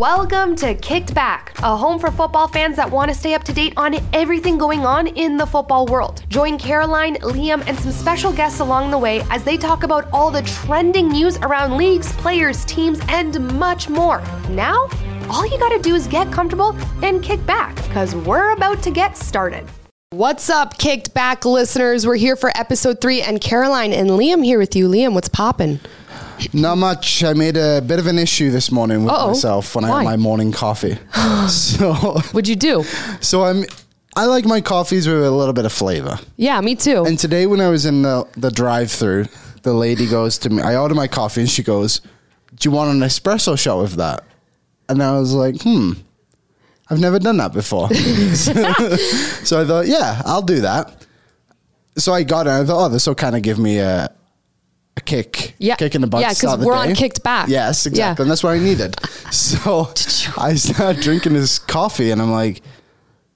Welcome to Kicked Back, a home for football fans that want to stay up to date on everything going on in the football world. Join Caroline, Liam, and some special guests along the way as they talk about all the trending news around leagues, players, teams, and much more. Now, all you gotta do is get comfortable and kick back, because we're about to get started. What's up, Kicked Back listeners? We're here for episode three, and Caroline and Liam here with you. Liam, what's poppin'? Not much. I made a bit of an issue this morning with Uh-oh. myself when I had my morning coffee. so, What'd you do? so I'm. I like my coffees with a little bit of flavor. Yeah, me too. And today, when I was in the, the drive-through, the lady goes to me. I order my coffee, and she goes, "Do you want an espresso shot with that?" And I was like, "Hmm, I've never done that before." so I thought, "Yeah, I'll do that." So I got it. I thought, "Oh, this will kind of give me a." A kick, Yeah. kick in the butt. Yeah, because we're on kicked back. Yes, exactly, Yeah. and that's what I needed. So I started drinking this coffee, and I'm like,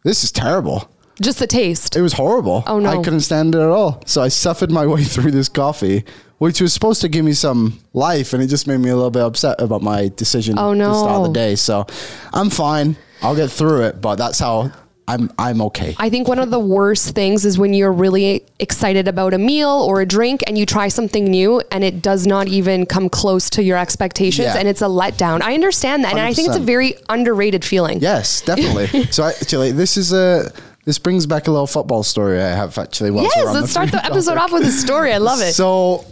"This is terrible." Just the taste. It was horrible. Oh, no. I couldn't stand it at all. So I suffered my way through this coffee, which was supposed to give me some life, and it just made me a little bit upset about my decision Oh, no. to start the day. So I'm fine. I'll get through it, but that's how I'm I'm okay. I think one of the worst things is when you're really excited about a meal or a drink and you try something new and it does not even come close to your expectations Yeah. and it's a letdown. I understand that. And I think it's a very underrated feeling. yes, definitely. so actually, this is a this brings back a little football story I have actually. Yes, we're on let's start food the episode topic. off with a story. I love it. So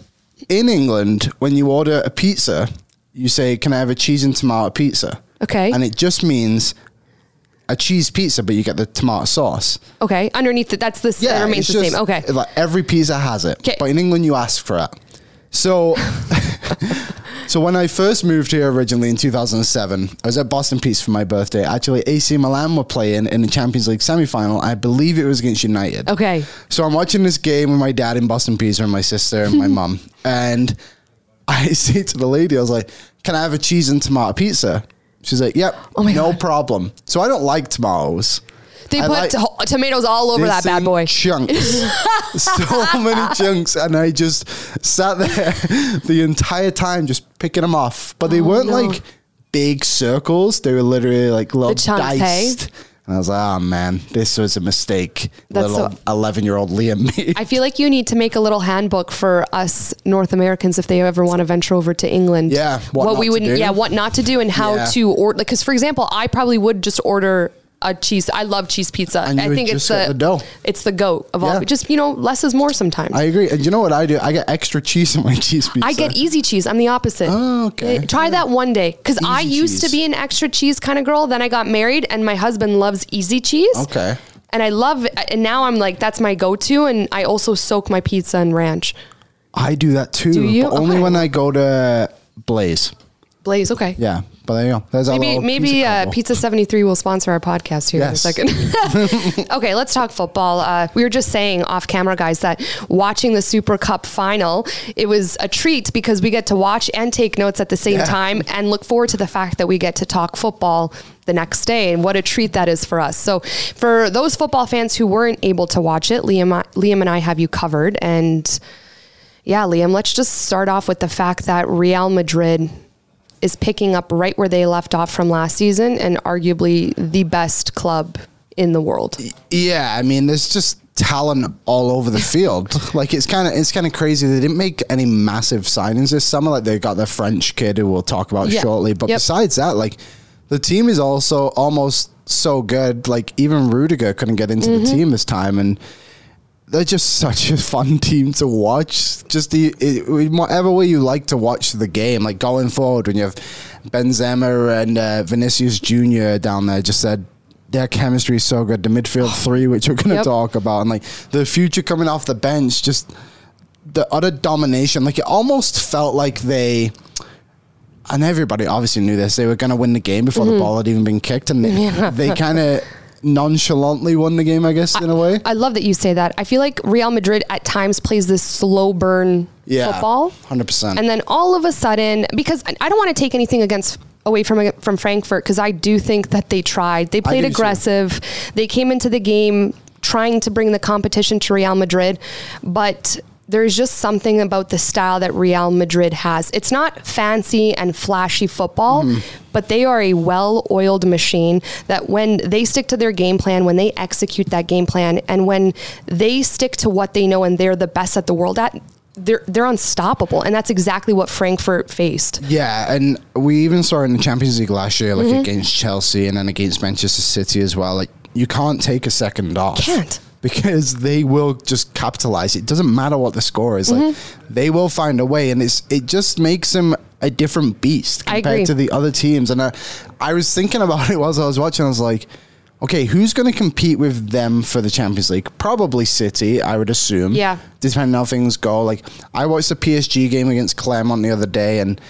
in England, when you order a pizza, you say, "Can I have a cheese and tomato pizza?" Okay. and it just means a cheese pizza, but you get the tomato sauce. okay. Underneath it, that's the that remains the just- same. Okay. like every pizza has it, 'Kay. but in England you ask for it. So, so when I first moved here originally in 2007, I was at Boston Pizza for my birthday. Actually, AC Milan were playing in the Champions League semi-final. I believe it was against United. Okay. So I'm watching this game with my dad in Boston Pizza and my sister and my mum. And I say to the lady, I was like, Can I have a cheese and tomato pizza? She's like, Yep, Oh no God. problem. So I don't like tomatoes. They I put like- to- tomatoes all over that bad boy. Chunks. so many chunks. And I just sat there the entire time just picking them off. But they oh, weren't Oh, no. like big circles. They were literally like little chunks, hey? And I was like, oh man, this was a mistake. That's little so- 11 year old Liam made. I feel like you need to make a little handbook for us North Americans if they ever want to venture over to England. Yeah, what what, not we would, do. yeah, what not to do and how Yeah. to order. Because for example, I probably would just order a cheese. I love cheese pizza. And I think it's the, the dough. It's the goat of all. Yeah. Just you know, less is more sometimes. I agree. And you know what I do? I get extra cheese in my cheese pizza. I get easy cheese. I'm the opposite. Oh, okay. Eh, Try that one day. Because I used to be an extra cheese kind of girl. Then I got married, and my husband loves easy cheese. Okay. And I love it. And now I'm like, that's my go to. And I also soak my pizza in ranch. I do that too. Do you? But only when I go to Blaze. Blaze, okay. Yeah. But there you go. A Maybe maybe pizza uh. Pizza 73 will sponsor our podcast here Yes. in a second. okay, let's talk football. Uh, we were just saying off camera, guys, that watching the Super Cup final, it was a treat because we get to watch and take notes at the same Yeah. time and look forward to the fact that we get to talk football the next day and what a treat that is for us. So for those football fans who weren't able to watch it, Liam, Liam and I have you covered. And yeah, Liam, let's just start off with the fact that Real Madrid is picking up right where they left off from last season and arguably the best club in the world. Yeah, I mean, there's just talent all over the field. like it's kind of it's kind of crazy. They didn't make any massive signings this summer. Like they got the French kid who we'll talk about Yeah. shortly. But Yep. besides that, like the team is also almost so good. Like even Rudiger couldn't get into Mm-hmm. the team this time, and they're just such a fun team to watch. Just the it, whatever way you like to watch the game, like going forward when you have Benzema and uh, Vinicius Junior down there, just said. Their chemistry is so good. The midfield three, which we're going to Yep. talk about, and like the future coming off the bench, just the utter domination. Like it almost felt like they, and everybody obviously knew this. They were going to win the game before Mm-hmm. the ball had even been kicked, and they, they kind of nonchalantly won the game. I guess in a way. I love that you say that. I feel like Real Madrid at times plays this slow burn Yeah, football. 100%. And then all of a sudden, because I don't want to take anything against away from from Frankfurt because I do think that they tried. They played do too. aggressive. They came into the game trying to bring the competition to Real Madrid, but there's just something about the style that Real Madrid has. It's not fancy and flashy football, Mm-hmm. but they are a well-oiled machine that when they stick to their game plan, when they execute that game plan, and when they stick to what they know and they're the best at the world at, they're they're unstoppable, and that's exactly what Frankfurt faced. Yeah, and we even saw in the Champions League last year, like Mm-hmm. against Chelsea and then against Manchester City as well. Like you can't take a second off. Can't. Because they will just capitalize. It doesn't matter what the score is. Like Mm-hmm. they will find a way, and it's it just makes them a different beast compared to the other teams. And I, I was thinking about it whilst I was watching. I was like, okay, who's going to compete with them for the Champions League? Probably City, I would assume. Yeah. Depending on how things go. Like I watched the PSG game against Clermont the other day, and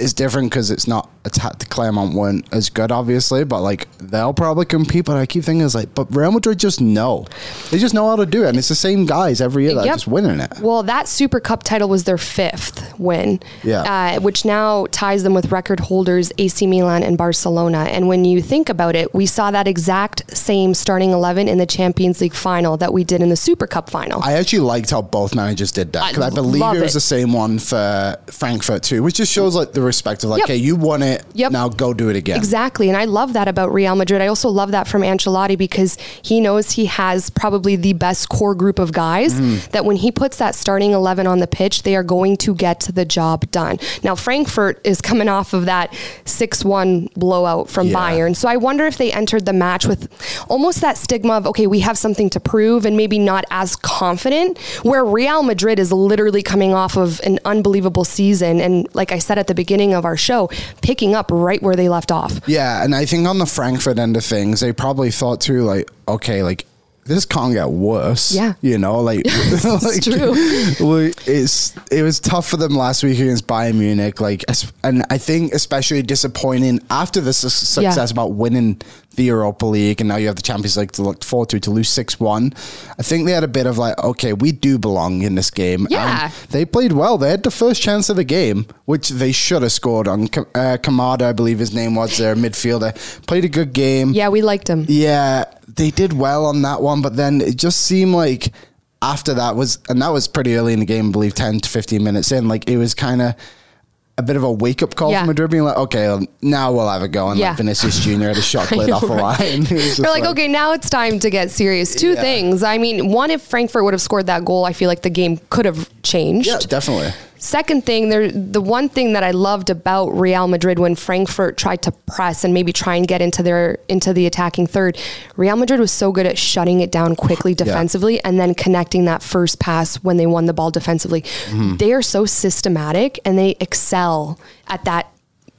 it's different because it's not attacked. The Clermont weren't as good, obviously, but like they'll probably compete. But I keep thinking, it's like, but Real Madrid just know. They just know how to do it, and it's the same guys every year that are Yep. just winning it. Well, that Super Cup title was their fifth win, Yeah. uh, which now ties them with record holders AC Milan and Barcelona. And when you think about it, we saw that exact same starting 11 in the Champions League final that we did in the Super Cup final. I actually liked how both managers did that because I, I believe it was it. the same one for Frankfurt too, which just shows like the respect of like, Yep. okay, you won it, Yep. now go do it again. Exactly. And I love that about Real Madrid. I also love that from Ancelotti because he knows he has probably the best core group of guys Mm. that when he puts that starting 11 on the pitch, they are going to get the job done. Now, Frankfurt is coming off of that 6 1 blowout from Yeah. Bayern. So I wonder if they entered the match with almost that stigma of, okay, we have something to prove and maybe not as confident, where Real Madrid is literally coming off of an unbelievable season. And like I said at the beginning of our show, picking up right where they left off. Yeah, and I think on the Frankfurt end of things, they probably thought too, like, okay, like this can't get worse. Yeah. you know, like, like true. it's it was tough for them last week against Bayern Munich. Like, and I think especially disappointing after the su- success Yeah. about winning the Europa League, and now you have the Champions League to look forward to to lose six one. I think they had a bit of like, okay, we do belong in this game. Yeah. And they played well. They had the first chance of the game, which they should have scored on. Uh, Kamada, I believe his name was their midfielder, played a good game. Yeah, we liked him. Yeah, they did well on that one, but then it just seemed like after that was, and that was pretty early in the game, I believe 10 to 15 minutes in, like it was kind of a bit of a wake up call Yeah. from Madrid being like, okay, well, now we'll have a go. And Yeah. like Vinicius Jr. had a shot played off Right. line. They're like, okay, now it's time to get serious. Two Yeah. things. I mean, one, if Frankfurt would have scored that goal, I feel like the game could have changed. Yeah, definitely. Second thing, there the one thing that I loved about Real Madrid when Frankfurt tried to press and maybe try and get into their into the attacking third, Real Madrid was so good at shutting it down quickly defensively and then connecting that first pass when they won the ball defensively. Mm-hmm. They are so systematic and they excel at that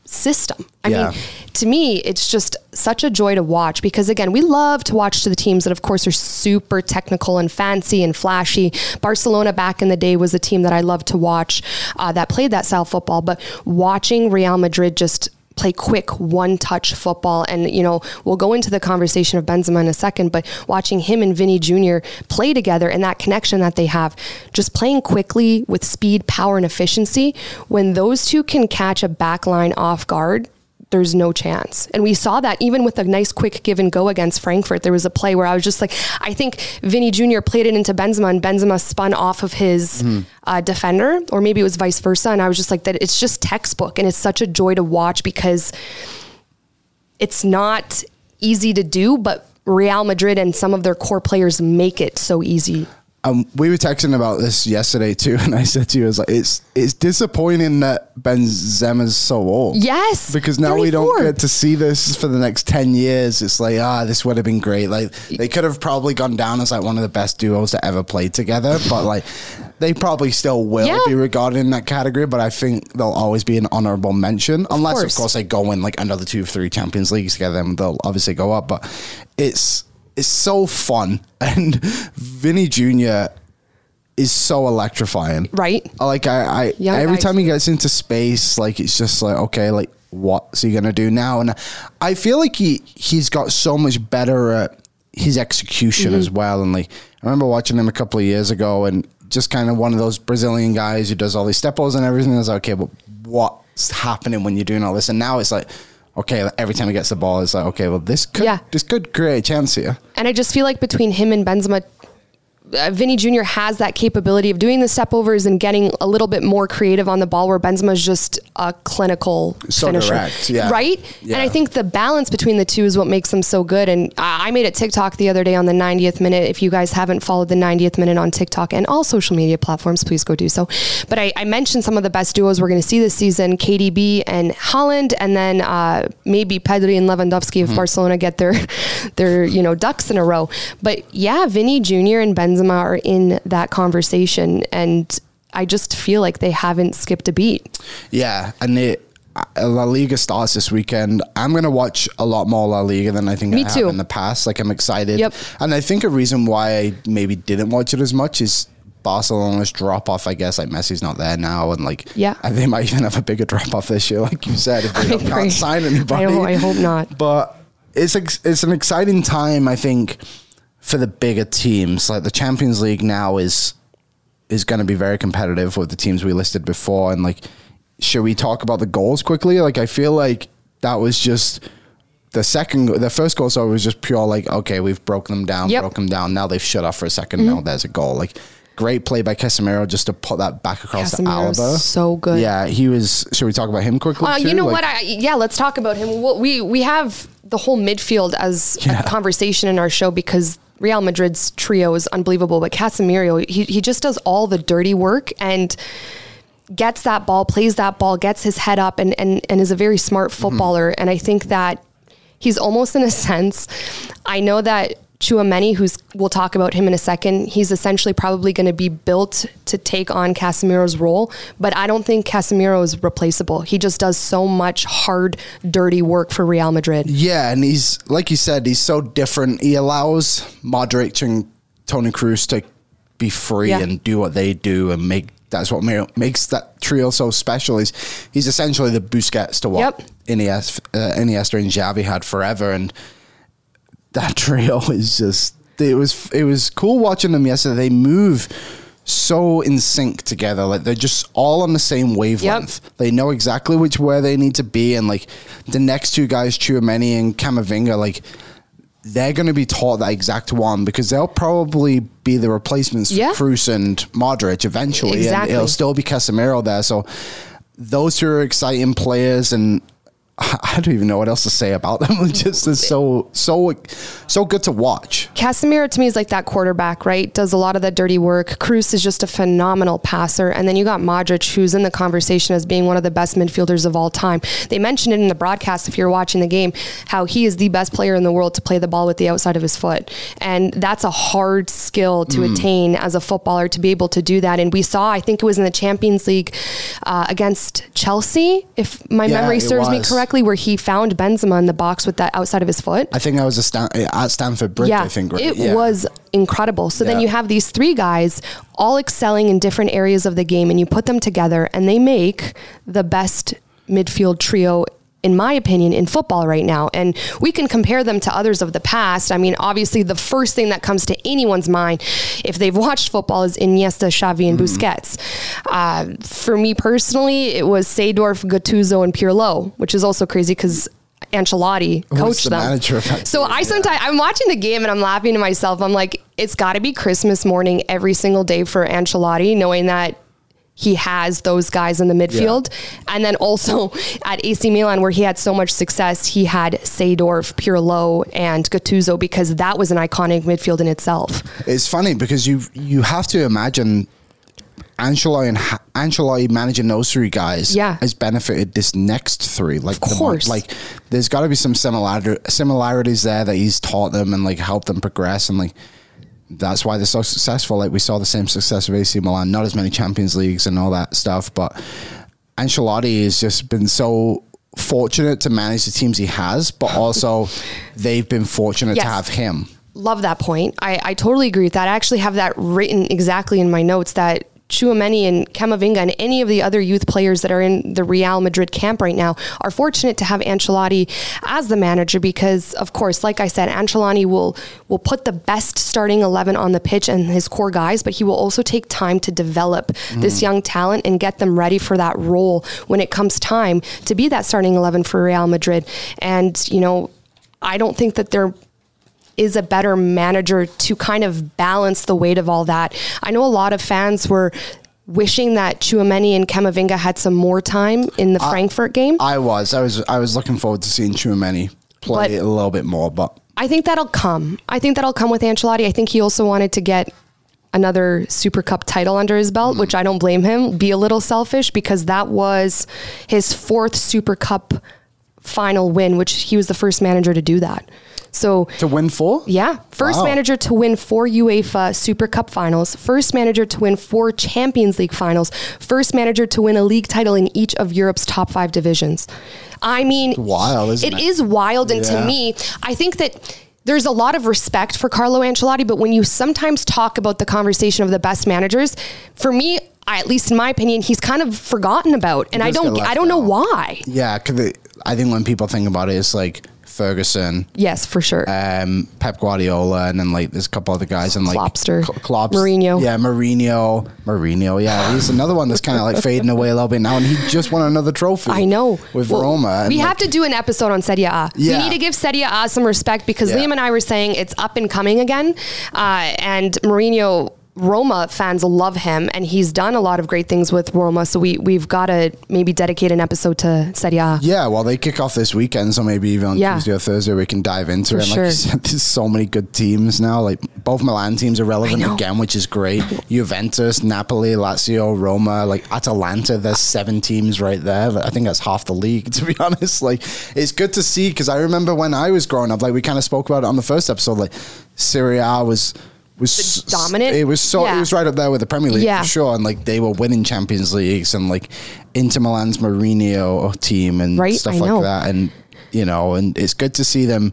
system. I Yeah. mean, to me, it's just such a joy to watch because again, we love to watch to the teams that of course are super technical and fancy and flashy. Barcelona back in the day was a team that I loved to watch uh, that played that style of football, but watching Real Madrid just play quick one touch football. And you know we'll go into the conversation of Benzema in a second but watching him and Vini Jr play together and that connection that they have just playing quickly with speed power and efficiency when those two can catch a back line off guard there's no chance. And we saw that even with a nice quick give and go against Frankfurt. There was a play where I was just like, I think Vini Jr. played it into Benzema and Benzema spun off of his uh, defender, or maybe it was vice versa. And I was just like, that it's just textbook. And it's such a joy to watch because it's not easy to do, but Real Madrid and some of their core players make it so easy. Um, we were texting about this yesterday too, and I said to you, "I was like, it's it's disappointing that Benzema's so old." Yes, because now we don't get to see this for the next ten years. It's like, ah, this would have been great. Like they could have probably gone down as like one of the best duos to ever play together, but like they probably still will Yeah. be regarded in that category. But I think they'll always be an honorable mention, unless course. of course they go in like another two, or three Champions Leagues together, then they'll obviously go up. But it's it's so fun, and Vini Jr. is so electrifying. Right. Like I, I Young every guy time he gets into space, like it's just like okay, like what's he gonna do now? And I feel like he he's got so much better at his execution Mm-hmm. as well. And like I remember watching him a couple of years ago, and just kind of one of those Brazilian guys who does all these steppos and everything. I was like, okay, but what's happening when you're doing all this? And now it's like. Okay, every time he gets the ball, it's like, okay, well, this could Yeah. this could create a chance here. And I just feel like between him and Benzema, uh, Vini Jr. has that capability of doing the stepovers and getting a little bit more creative on the ball, where Benzema is just a clinical So finisher, direct, yeah. right? Yeah. And I think the balance between the two is what makes them so good. And I made a TikTok the other day on the 90th minute. If you guys haven't followed the 90th minute on TikTok and all social media platforms, please go do so. But I, I mentioned some of the best duos we're going to see this season: KDB and Haaland, and then uh, maybe Pedri and Lewandowski Mm-hmm. if Barcelona get their their you know ducks in a row. But yeah, Vini Jr. and Benzema are in that conversation, and I just feel like they haven't skipped a beat. Yeah, and it, uh, La Liga starts this weekend. I'm going to watch a lot more La Liga than I think Me I too. have in the past. Like I'm excited. Yep. And I think a reason why I maybe didn't watch it as much is Barcelona's drop off. I guess like Messi's not there now, and like Yeah. and they might even have a bigger drop off this year, like you said, if they I don't, agree. can't sign anybody. I hope- I hope not. But it's ex- it's an exciting time, I think, for the bigger teams. Like the Champions League now is is going to be very competitive with the teams we listed before. And like, should we talk about the goals quickly? Like, I feel like that was just the second, the first goal. So it was just pure like, okay, we've broken them down, Yep. broke them down. Now they've shut off for a 2nd Now there's a goal. Like, great play by Casemiro just to put that back across Casemiro's to Alaba. so good. Yeah, he was. Should we talk about him quickly? Uh, you know Like- what? I, yeah, let's talk about him. Well, we we have the whole midfield as Yeah. a conversation in our show because Real Madrid's trio is unbelievable. But Casemiro, he he just does all the dirty work and gets that ball, plays that ball, gets his head up, and and and is a very smart mm-hmm. footballer. And I think that he's almost in a sense. I know that. Tchouameni, who's we'll talk about him in a second, he's essentially probably going to be built to take on Casemiro's role, but I don't think Casemiro is replaceable. He just does so much hard, dirty work for Real Madrid. Yeah, and he's like you said, he's so different. He allows Modric and Toni Kroos to be free Yeah. and do what they do and make. That's what makes that trio so special. Is he's essentially the Busquets to what Yep. Iniesta, uh, Iniesta and Xavi had forever, and that trio is just. It was it was cool watching them yesterday. They move so in sync together. Like they're just all on the same wavelength. They know exactly which where they need to be, and like the next two guys, Tchouameni and Camavinga, like they're going to be taught that exact one because they'll probably be the replacements Yeah. for Kroos and Modric eventually, Exactly. and it'll still be Casemiro there. So those two are exciting players, and I don't even know what else to say about them. It's just it's so so so good to watch. Casemiro to me is like that quarterback, right? Does a lot of the dirty work. Kroos is just a phenomenal passer. And then you got Modric, who's in the conversation as being one of the best midfielders of all time. They mentioned it in the broadcast, if you're watching the game, how he is the best player in the world to play the ball with the outside of his foot. And that's a hard skill to attain as a footballer to be able to do that. And we saw, I think it was in the Champions League uh, against Chelsea, if my Yeah, memory it serves me was. Correctly, where he found Benzema in the box with that outside of his foot I think that was a Stan- uh, at Stamford Bridge. I think right? it Yeah. was incredible. So then you have these three guys all excelling in different areas of the game, and you put them together, and they make the best midfield trio. In my opinion, in football right now. And we can compare them to others of the past. I mean, obviously, the first thing that comes to anyone's mind if they've watched football is Iniesta, Xavi, and Busquets. Uh, for me personally, it was Seedorf, Gattuso, and Pirlo, which is also crazy because Ancelotti coached the them. manager of that so I sometimes I'm watching the game and I'm laughing to myself. I'm like, it's got to be Christmas morning every single day for Ancelotti, knowing that he has those guys in the midfield. And then also at AC Milan, where he had so much success, he had Seedorf, Pirlo, and Gattuso because that was an iconic midfield in itself. It's funny because you you have to imagine Ancelotti and Ha- Ancelotti managing those three guys Yeah. has benefited this next three. Like, the mo- course. like there's got to be some similar similarities there that he's taught them and like helped them progress and like that's why they're so successful. Like we saw the same success of AC Milan, not as many Champions Leagues and all that stuff, but Ancelotti has just been so fortunate to manage the teams he has, but also they've been fortunate Yes. to have him. Love that point. I, I totally agree with that. I actually have that written exactly in my notes that Tchouameni and Camavinga and any of the other youth players that are in the Real Madrid camp right now are fortunate to have Ancelotti as the manager because, of course, like I said, Ancelotti will will put the best starting eleven on the pitch and his core guys, but he will also take time to develop this mm. young talent and get them ready for that role when it comes time to be that starting eleven for Real Madrid. And you know, I don't think that they're is a better manager to kind of balance the weight of all that. I know a lot of fans were wishing that Tchouameni and Camavinga had some more time in the Frankfurt game. I was. I was. I was looking forward to seeing Tchouameni play But- a little bit more, but I think that'll come. I think that'll come with Ancelotti. I think he also wanted to get another Super Cup title under his belt, mm-hmm. which I don't blame him. Be a little selfish because that was his fourth Super Cup final win, which he was the first manager to do that. So to win four, Yeah, first Wow. manager to win four UEFA Super Cup finals, first manager to win four Champions League finals, first manager to win a league title in each of Europe's top five divisions. I mean, wild, isn't it it? is wild, and Yeah. to me, I think that. There's a lot of respect for Carlo Ancelotti, but when you sometimes talk about the conversation of the best managers, for me, I, at least in my opinion, he's kind of forgotten about, and I don't, I don't know out. why. yeah. Because I think when people think about it, it's like Ferguson, Yes, for sure. um, Pep Guardiola, and then like there's a couple other guys and like Klopster. Cl- Klops, Mourinho. yeah, Mourinho, Mourinho, yeah, he's another one that's kind of like fading away a little bit now, and he just won another trophy. I know. with Well, Roma. We like, have to do an episode on Serie A. Yeah. We need to give Serie A some respect because Yeah. Liam and I were saying it's up and coming again. Uh, and Mourinho, Roma fans love him, and he's done a lot of great things with Roma. So we, we've got to maybe dedicate an episode to Serie A. Yeah, well, they kick off this weekend, so maybe even on Yeah. Tuesday or Thursday we can dive into For it. And like sure. you said, there's so many good teams now. Like both Milan teams are relevant again, which is great. Juventus, Napoli, Lazio, Roma, like Atalanta. There's seven teams right there. I think that's half the league, to be honest. Like it's good to see because I remember when I was growing up, like we kind of spoke about it on the first episode. Like Serie A was. Was s- dominant? It was so. It was right up there with the Premier League Yeah. for sure, and like they were winning Champions Leagues and like Inter Milan's Mourinho team and Right, stuff I like know. that. And you know, and it's good to see them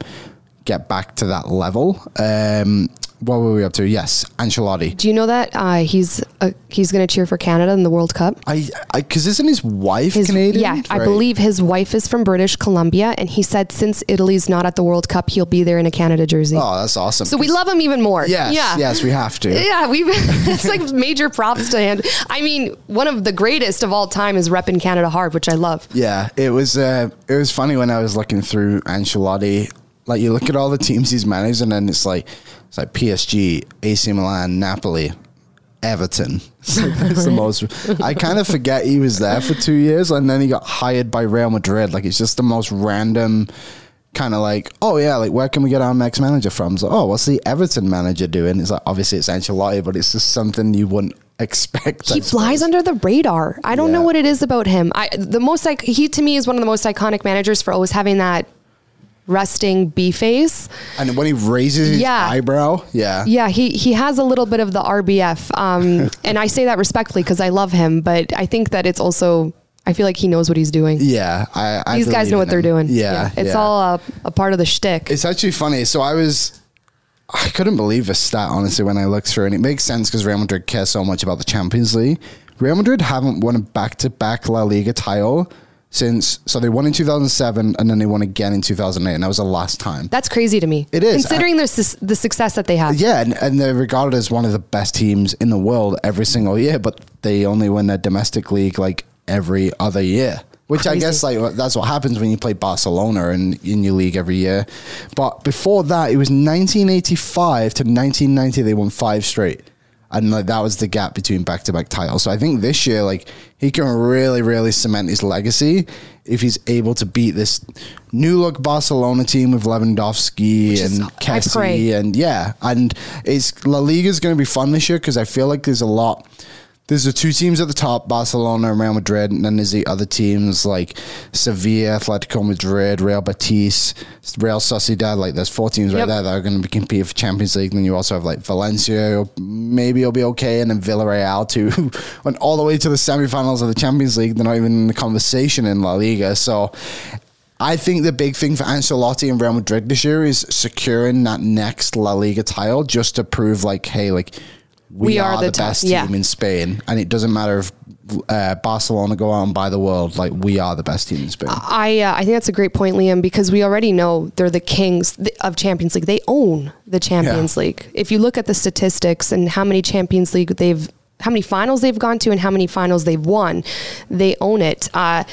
get back to that level. Um, what were we up to? Yes, Ancelotti. Do you know that uh, he's uh, he's going to cheer for Canada in the World Cup? I, I, because isn't his wife His, Canadian? Yeah, I believe his wife is from British Columbia, and he said since Italy's not at the World Cup, he'll be there in a Canada jersey. Oh, that's awesome. so we love him even more. Yes, yeah. yes, we have to. Yeah, we it's like major props to him. I mean, one of the greatest of all time is repping Canada hard, which I love. Yeah, it was. Uh, it was funny when I was looking through Ancelotti. Like you look at all the teams he's managed, and then it's like it's like PSG, AC Milan, Napoli, Everton. It's, like, it's the most. I kind of forget he was there for two years, and then he got hired by Real Madrid. Like it's just the most random. Kind of like, oh yeah, like where can we get our next manager from? It's like, oh, what's the Everton manager doing? It's like obviously it's Ancelotti, but it's just something you wouldn't expect. He flies under the radar. I don't know what it is about him. I the most like he to me is one of the most iconic managers for always having that resting B face. And when he raises his Yeah. eyebrow, yeah, Yeah, he he has a little bit of the RBF, um, and I say that respectfully because I love him, but I think that it's also I feel like he knows what he's doing. Yeah, I, I These guys know what they're doing. Yeah, it's yeah. all a, a part of the shtick. It's actually funny. So I was, I couldn't believe a stat honestly when I looked through, and it makes sense because Real Madrid care so much about the Champions League. Real Madrid haven't won a back-to-back La Liga title since. So they won in 2007, and then they won again in 2008, and that was the last time. That's crazy to me. It is. considering the sus- the success that they have. Yeah, and, and they're regarded as one of the best teams in the world every single year, but they only win their domestic league like every other year. Which I guess like that's what happens when you play Barcelona in, in your league every year. But before that, it was 1985 to 1990 they won five straight. And like that was the gap between back to back titles. So I think this year, like he can really, really cement his legacy if he's able to beat this new look Barcelona team with Lewandowski is- and. Kessie and yeah, and it's La Liga is going to be fun this year because I feel like there's a lot. There's the two teams at the top, Barcelona and Real Madrid, and then there's the other teams like Sevilla, Atletico Madrid, Real Betis, Real Sociedad. Like there's four teams right there that are going to be competing for Champions League. then you also have like Valencia, maybe it'll be okay, and then Villarreal too, went all the way to the semifinals of the Champions League. They're not even in the conversation in La Liga. So I think the big thing for Ancelotti and Real Madrid this year is securing that next La Liga title just to prove like, hey, like we, We are, are the, the best yeah. team in Spain, and it doesn't matter if uh, Barcelona go out and buy the world. Like we are the best team in Spain. I uh, I think that's a great point, Liam, because we already know they're the kings of Champions League. They own the Champions Yeah. League. If you look at the statistics and how many Champions League they've, how many finals they've gone to, and how many finals they've won, they own it. Uh,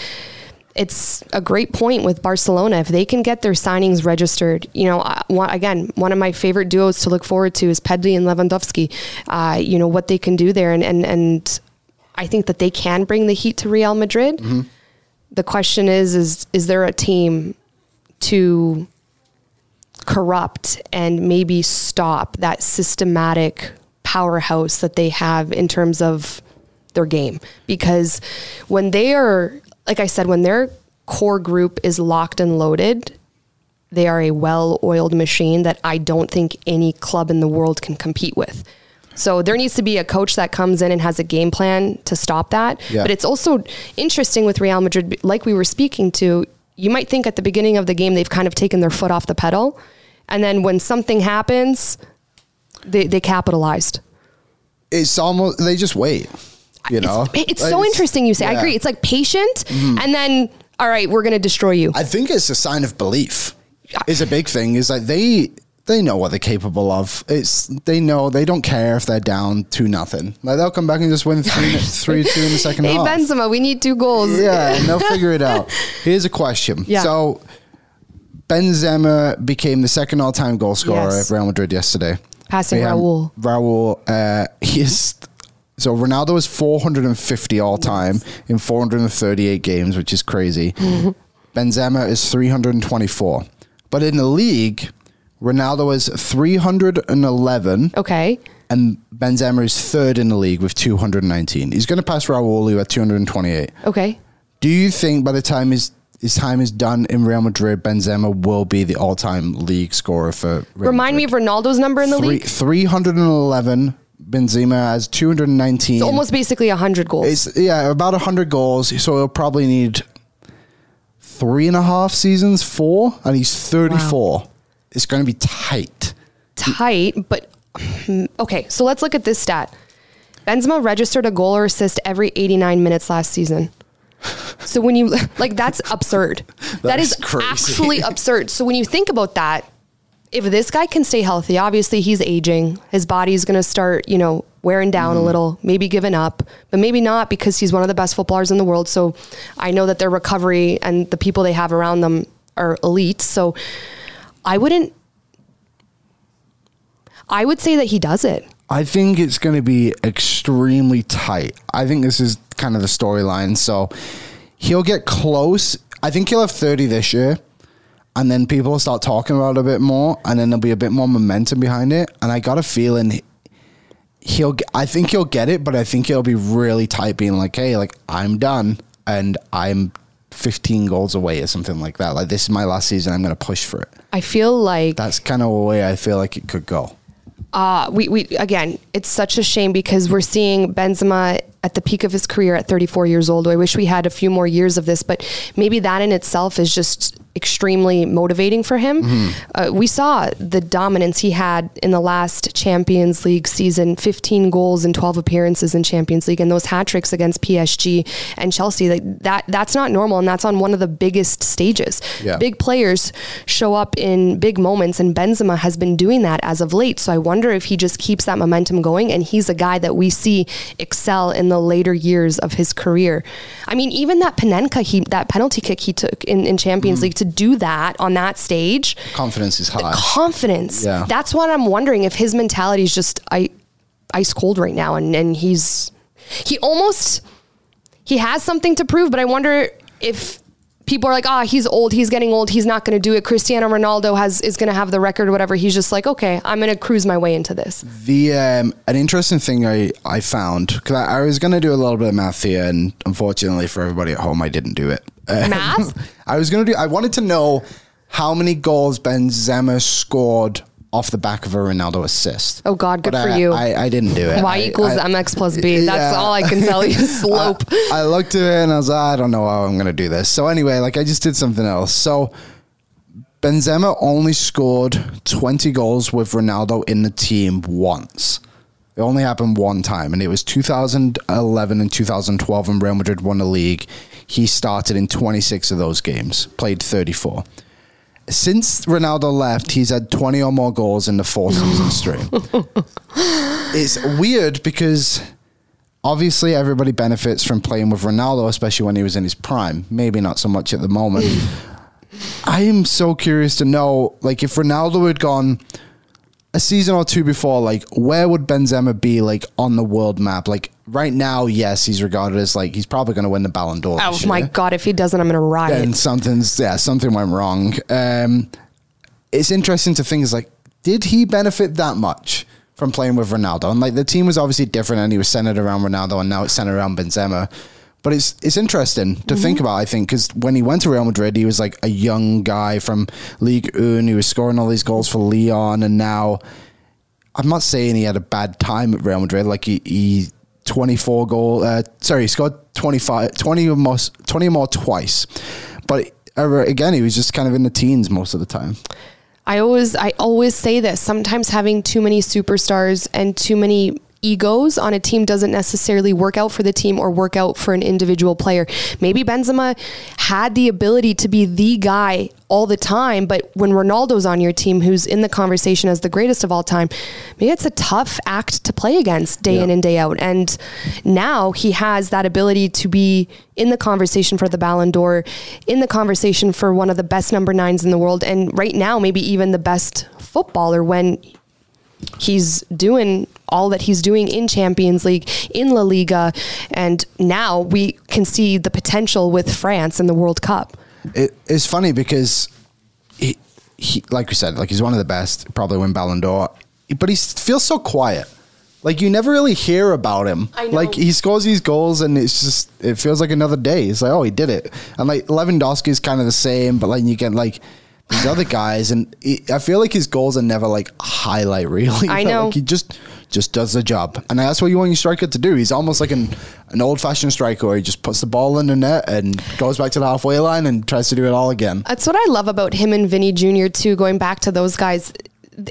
it's a great point with Barcelona. If they can get their signings registered, you know, uh, one, again, one of my favorite duos to look forward to is Pedri and Lewandowski. Uh, you know what they can do there, and and and I think that they can bring the heat to Real Madrid. The question is, is is there a team to corrupt and maybe stop that systematic powerhouse that they have in terms of their game because when they are like I said when their core group is locked and loaded they are a well-oiled machine that I don't think any club in the world can compete with. So there needs to be a coach that comes in and has a game plan to stop that. Yeah. But it's also interesting with Real Madrid, like we were speaking to, you might think at the beginning of the game they've kind of taken their foot off the pedal. And then when something happens, they, they capitalized. It's almost they just wait. You know, It's, it's Like, so interesting you say. I yeah. Mm-hmm. agree. It's like patient and then, all right, we're going to destroy you. I think it's a sign of belief. Is a big thing. Is like they they know what they're capable of. It's they know they don't care if they're down to nothing. Like they'll come back and just win three three two in the second hey, half. Benzema, we need two goals. Yeah, and they'll figure it out. Here's a question. Yeah. So Benzema became the second all-time goal scorer Yes. at Real Madrid yesterday. Passing Raul. Raul, uh, he is. So Ronaldo is 450 all time in 438 games, which is crazy. Benzema is 324. But in the league, Ronaldo is 311 Okay. and Benzema is third in the league with 219. He's going to pass Raul who at 228. Okay. Do you think by the time his his time is done in Real Madrid, Benzema will be the all-time league scorer for Real Remind me of Ronaldo's number in the Three, league. 311. Benzema has 219. It's almost basically 100 goals. It's yeah, about 100 goals. So he'll probably need three and a half seasons, four, and he's 34. It's going to be tight. tight, but okay. So let's look at this stat. Benzema registered a goal or assist every 89 minutes last season. So when you like, that's absurd. that is, is crazy. actually absurd. So when you think about that, if this guy can stay healthy, obviously he's aging. His body's going to start, you know, wearing down Mm-hmm. a little, maybe giving up, but maybe not because he's one of the best footballers in the world. So I know that their recovery and the people they have around them are elite. So I wouldn't. I would say that he does it. I think it's going to be extremely tight. I think this is kind of the storyline. So he'll get close. I think he'll have 30 this year. And then people will start talking about it a bit more. And then there'll be a bit more momentum behind it. And I got a feeling he'll, I think he'll get it, but I think it'll be really tight being like, hey, like, I'm done. And I'm 15 goals away or something like that. Like, this is my last season. I'm going to push for it. I feel like That's kind of a way I feel like it could go. Uh, we, we again, it's such a shame because we're seeing Benzema at the peak of his career at 34 years old. I wish we had a few more years of this, but maybe that in itself is just extremely motivating for him. Uh, we saw the dominance he had in the last Champions League season 15 goals and 12 appearances in Champions League, and those hat tricks against PSG and Chelsea. Like that, that's not normal, and that's on one of the biggest stages. Yeah. Big players show up in big moments, and Benzema has been doing that as of late. So I wonder if he just keeps that momentum going, and he's a guy that we see excel in the later years of his career. I mean, even that Panenka, he that penalty kick he took in, in Champions Mm. League to do that on that stage, Confidence is high. confidence. Yeah. That's what I'm wondering if his mentality is just I. ice cold right now, and and he's he almost he has something to prove, but I wonder if people are like, ah, he's old, he's getting old, he's not going to do it. Cristiano Ronaldo has is going to have the record or whatever. He's just like, okay, I'm going to cruise my way into this. The um, an interesting thing I I found because I, I was going to do a little bit of math here, and unfortunately for everybody at home, I didn't do it. Um, Math? I was going to do. I wanted to know how many goals Benzema scored off the back of a Ronaldo assist. Oh God, good But for I, you. I, I didn't do it. Y I- equals mx plus b. That's Yeah. all I can tell you. Slope. I, I looked at it and I was like, I don't know how I'm going to do this. So anyway, like I just did something else. So Benzema only scored 20 goals with Ronaldo in the team once. It only happened one time, and it was 2011 and 2012 when Real Madrid won the league. He started in 26 of those games, played 34. Since Ronaldo left, he's had 20 or more goals in the four seasons straight. it's weird because obviously everybody benefits from playing with Ronaldo, especially when he was in his prime. Maybe not so much at the moment. I am so curious to know, like, if Ronaldo had gone a season or two before, like, where would Benzema be, like, on the world map? Like, right now, yes, he's regarded as, like, he's probably going to win the Ballon d'Or. Oh my year. God, if he doesn't, I'm going to riot. And something's, yeah, something went wrong. Um, it's interesting to think, is like, did he benefit that much from playing with Ronaldo? And like the team was obviously different, and he was centered around Ronaldo, and now it's centered around Benzema. But it's it's interesting to think about. I think because when he went to Real Madrid, he was like a young guy from Ligue 1. He was scoring all these goals for Lyon, and now I'm not saying he had a bad time at Real Madrid. Like he, he 24 goal. Uh, sorry, he scored 25, 20 or more, 20 or more twice. But uh, again, he was just kind of in the teens most of the time. I always I always say this. Sometimes having too many superstars and too many egos on a team doesn't necessarily work out for the team or work out for an individual player. Maybe Benzema had the ability to be the guy all the time, but when Ronaldo's on your team who's in the conversation as the greatest of all time, maybe it's a tough act to play against day in and day out. And now he has that ability to be in the conversation for the Ballon d'Or, in the conversation for one of the best number nines in the world, and right now, maybe even the best footballer when he's doing all that he's doing in Champions League, in La Liga, and now we can see the potential with France in the World Cup. It, it's funny because he, he, like we said, like he's one of the best, probably win Ballon d'Or, but he feels so quiet. Like you never really hear about him. Like he scores these goals and it's just it feels like another day. It's like oh he did it. And like Lewandowski is kind of the same, but like you get like these other guys and he, I feel like his goals are never like highlight really. I know. Like he just just does the job, and that's what you want your striker to do. He's almost like an an old fashioned striker where he just puts the ball in the net and goes back to the halfway line and tries to do it all again. That's what I love about him and Vini Jr. too. Going back to those guys,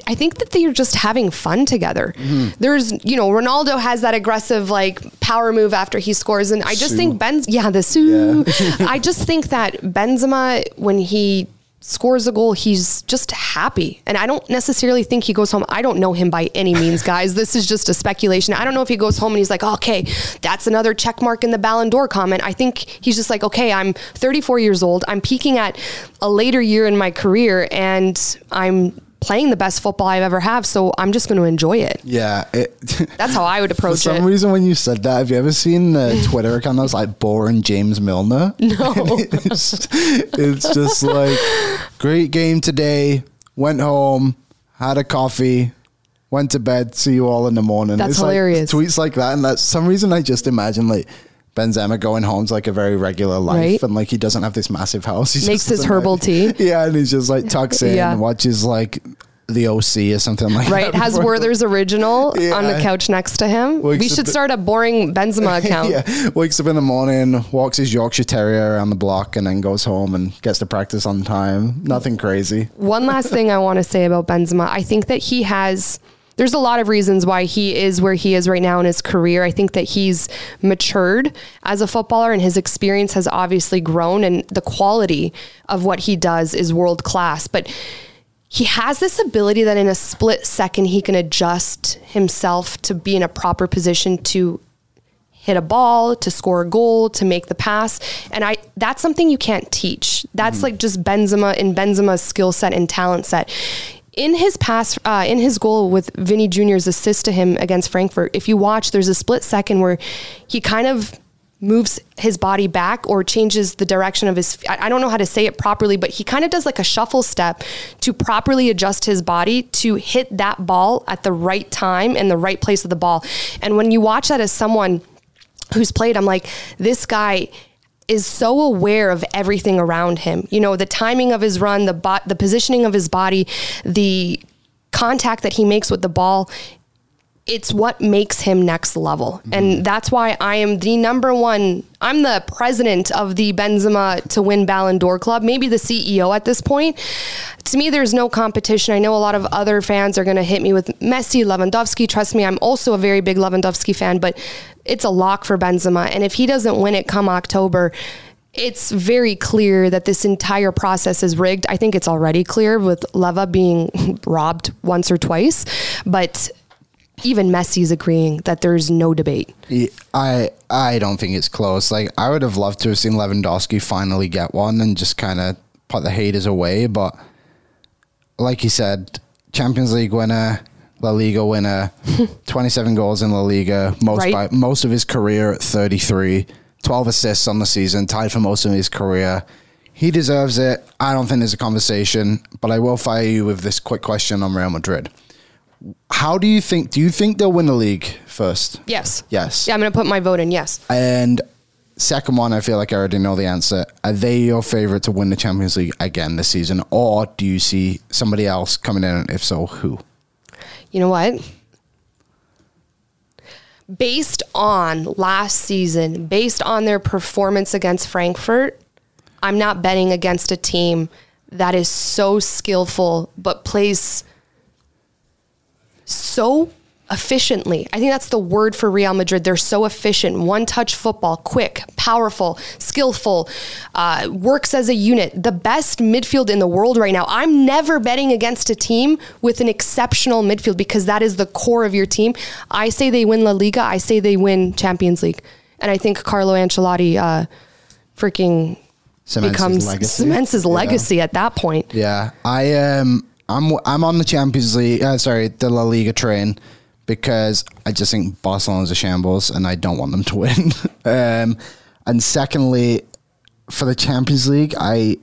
I think that they're just having fun together. Mm-hmm. There's, you know, Ronaldo has that aggressive like power move after he scores, and I just Sue. think Ben's, yeah, the Sue. I just think that Benzema when he scores a goal, he's just happy. And I don't necessarily think he goes home. I don't know him by any means, guys. This is just a speculation. I don't know if he goes home and he's like, okay, that's another check mark in the Ballon d'Or comment. I think he's just like, okay, I'm 34 years old. I'm peaking at a later year in my career and I'm playing the best football I've ever have. So I'm just going to enjoy it. Yeah, it, That's how I would approach For some it. Some reason, when you said that, have you ever seen the Twitter account that was like boring James Milner? No. it's, it's just like great game today. Went home, had a coffee, went to bed. See you all in the morning. That's it's like hilarious. tweets like that, and that's some reason I just imagine like. Benzema going home home's like a very regular life, Right. and like he doesn't have this massive house. He Makes his herbal have- tea. Yeah, and he's just like tucks in Yeah. and watches like the OC or something like that. Right, has Werther's original on the couch next to him. Wakes we should start a boring Benzema account. yeah, wakes up in the morning, walks his Yorkshire Terrier around the block, and then goes home and gets to practice on time. Nothing crazy. One last thing I want to say about Benzema. I think that he has there's a lot of reasons why he is where he is right now in his career. I think that he's matured as a footballer and his experience has obviously grown and the quality of what he does is world class. But he has this ability that in a split second he can adjust himself to be in a proper position to hit a ball, to score a goal, to make the pass. And I that's something you can't teach. That's mm-hmm. like just Benzema in Benzema's skill set and talent set. In his pass, uh, in his goal with Vini Jr.'s assist to him against Frankfurt, if you watch, there's a split second where he kind of moves his body back or changes the direction of his I don't know how to say it properly but he kind of does like a shuffle step to properly adjust his body to hit that ball at the right time and the right place of the ball and when you watch that as someone who's played I'm like this guy is so aware of everything around him. You know the timing of his run the bo- the positioning of his body the contact that he makes with the ball it's what makes him next level. Mm-hmm. And that's why I am the number one, I'm the president of the Benzema to win Ballon d'Or club, maybe the CEO at this point. To me, there's no competition. I know a lot of other fans are going to hit me with Messi, Lewandowski. Trust me, I'm also a very big Lewandowski fan, but it's a lock for Benzema. And if he doesn't win it come October, it's very clear that this entire process is rigged. I think it's already clear with Leva being robbed once or twice, but even Messi's agreeing that there's no debate. I I don't think it's close. Like I would have loved to have seen Lewandowski finally get one and just kind of put the haters away. But like you said, Champions League winner, La Liga winner, 27 goals in La Liga, most right. by, most of his career at 33, 12 assists on the season, tied for most of his career. He deserves it. I don't think there's a conversation, but I will fire you with this quick question on Real Madrid. How do you think? Do you think they'll win the league first? Yes. Yes. Yeah, I'm going to put my vote in. Yes. And second one, I feel like I already know the answer. Are they your favorite to win the Champions League again this season, or do you see somebody else coming in? if so, who? You know what? Based on last season, based on their performance against Frankfurt, I'm not betting against a team that is so skillful but plays so efficiently. I think that's the word for Real Madrid. They're so efficient. One touch football, quick, powerful, skillful, uh, works as a unit. The best midfield in the world right now. I'm never betting against a team with an exceptional midfield because that is the core of your team. I say they win La Liga. I say they win Champions League. And I think Carlo Ancelotti uh, freaking cements becomes his legacy. cements his legacy yeah. at that point. Yeah. I um I'm I'm on the Champions League. Uh, sorry, the La Liga train because I just think Barcelona's a shambles and I don't want them to win. um, and secondly, for the Champions League, I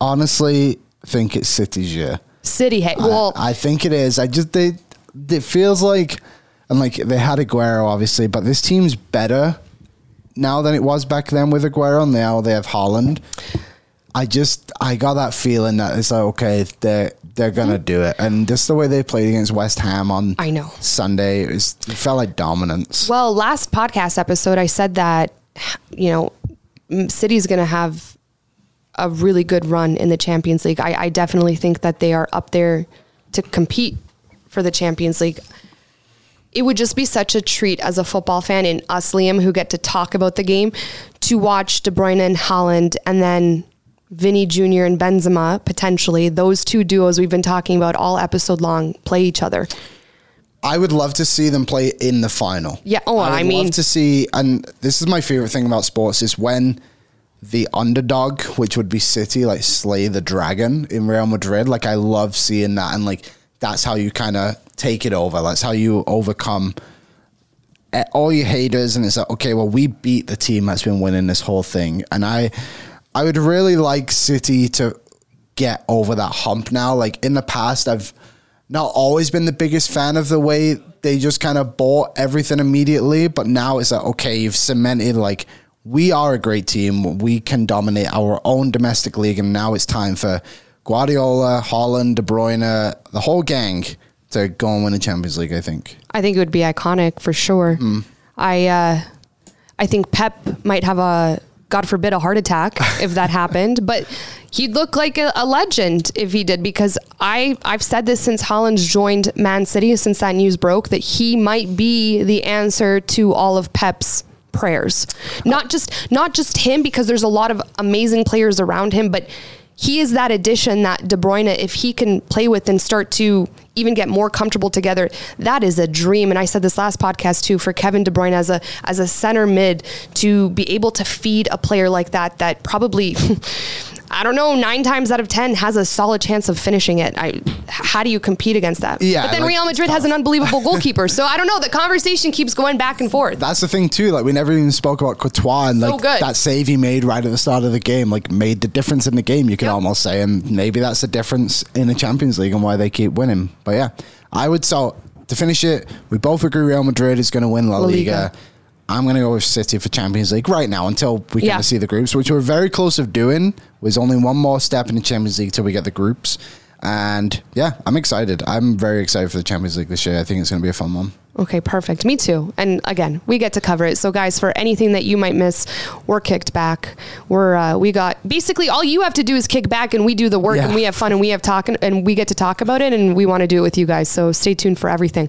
honestly think it's City's year. City, hey, well, I, I think it is. I just they it feels like and like they had Aguero obviously, but this team's better now than it was back then with Aguero. And now they have Haaland. I just I got that feeling that it's like okay, they're they're gonna mm-hmm. do it, and just the way they played against West Ham on I know Sunday, it, was, it felt like dominance. Well, last podcast episode, I said that you know City's gonna have a really good run in the Champions League. I, I definitely think that they are up there to compete for the Champions League it would just be such a treat as a football fan and us, Liam, who get to talk about the game, to watch De Bruyne and Haaland and then Vini Jr. and Benzema potentially, those two duos we've been talking about all episode long, play each other. I would love to see them play in the final. Yeah. Oh, I, I mean, love to see, and this is my favorite thing about sports is when the underdog, which would be City, like slay the dragon in Real Madrid. Like I love seeing that, and like that's how you kind of take it over. That's how you overcome eh, all your haters, and it's like, okay, well, we beat the team that's been winning this whole thing, and I. I would really like City to get over that hump now. Like in the past, I've not always been the biggest fan of the way they just kind of bought everything immediately, but now it's like, okay, you've cemented like we are a great team. We can dominate our own domestic league, and now it's time for Guardiola, Haaland, De Bruyne, the whole gang to go and win the Champions League. I think. I think it would be iconic for sure. Mm. I uh, I think Pep might have a God forbid, a heart attack if that happened. But he'd look like a, a, legend if he did because I I've said this since Haaland's joined Man City since that news broke that he might be the answer to all of Pep's prayers. Not just not just him because there's a lot of amazing players around him, but he is that addition that De Bruyne, if he can play with and start to even get more comfortable together, that is a dream. And I said this last podcast too for Kevin De Bruyne as a as a center mid to be able to feed a player like that that probably I don't know, nine times out of 10 has a solid chance of finishing it. I, how do you compete against that? Yeah, But then like, Real Madrid has an unbelievable goalkeeper. So I don't know. The conversation keeps going back and forth. That's the thing too. Like we never even spoke about Courtois and So like good. that save he made right at the start of the game, like made the difference in the game. You can Yep. almost say, and maybe that's the difference in the Champions League and why they keep winning. But yeah, I would so to finish it. We both agree Real Madrid is going to win La, La Liga. Liga. I'm going to go with City for Champions League right now until we Yeah. kind of see the groups, which we're very close of doing. Was only one more step in the Champions League till we get the groups. And yeah, I'm excited. I'm very excited for the Champions League this year. I think it's going to be a fun one. Okay, perfect. Me too. And again, we get to cover it. So, guys, for anything that you might miss, we're kicked back. We're uh, we got basically all you have to do is kick back, and we do the work, Yeah. and we have fun, and we have talk, and we get to talk about it, and we want to do it with you guys. So, stay tuned for everything.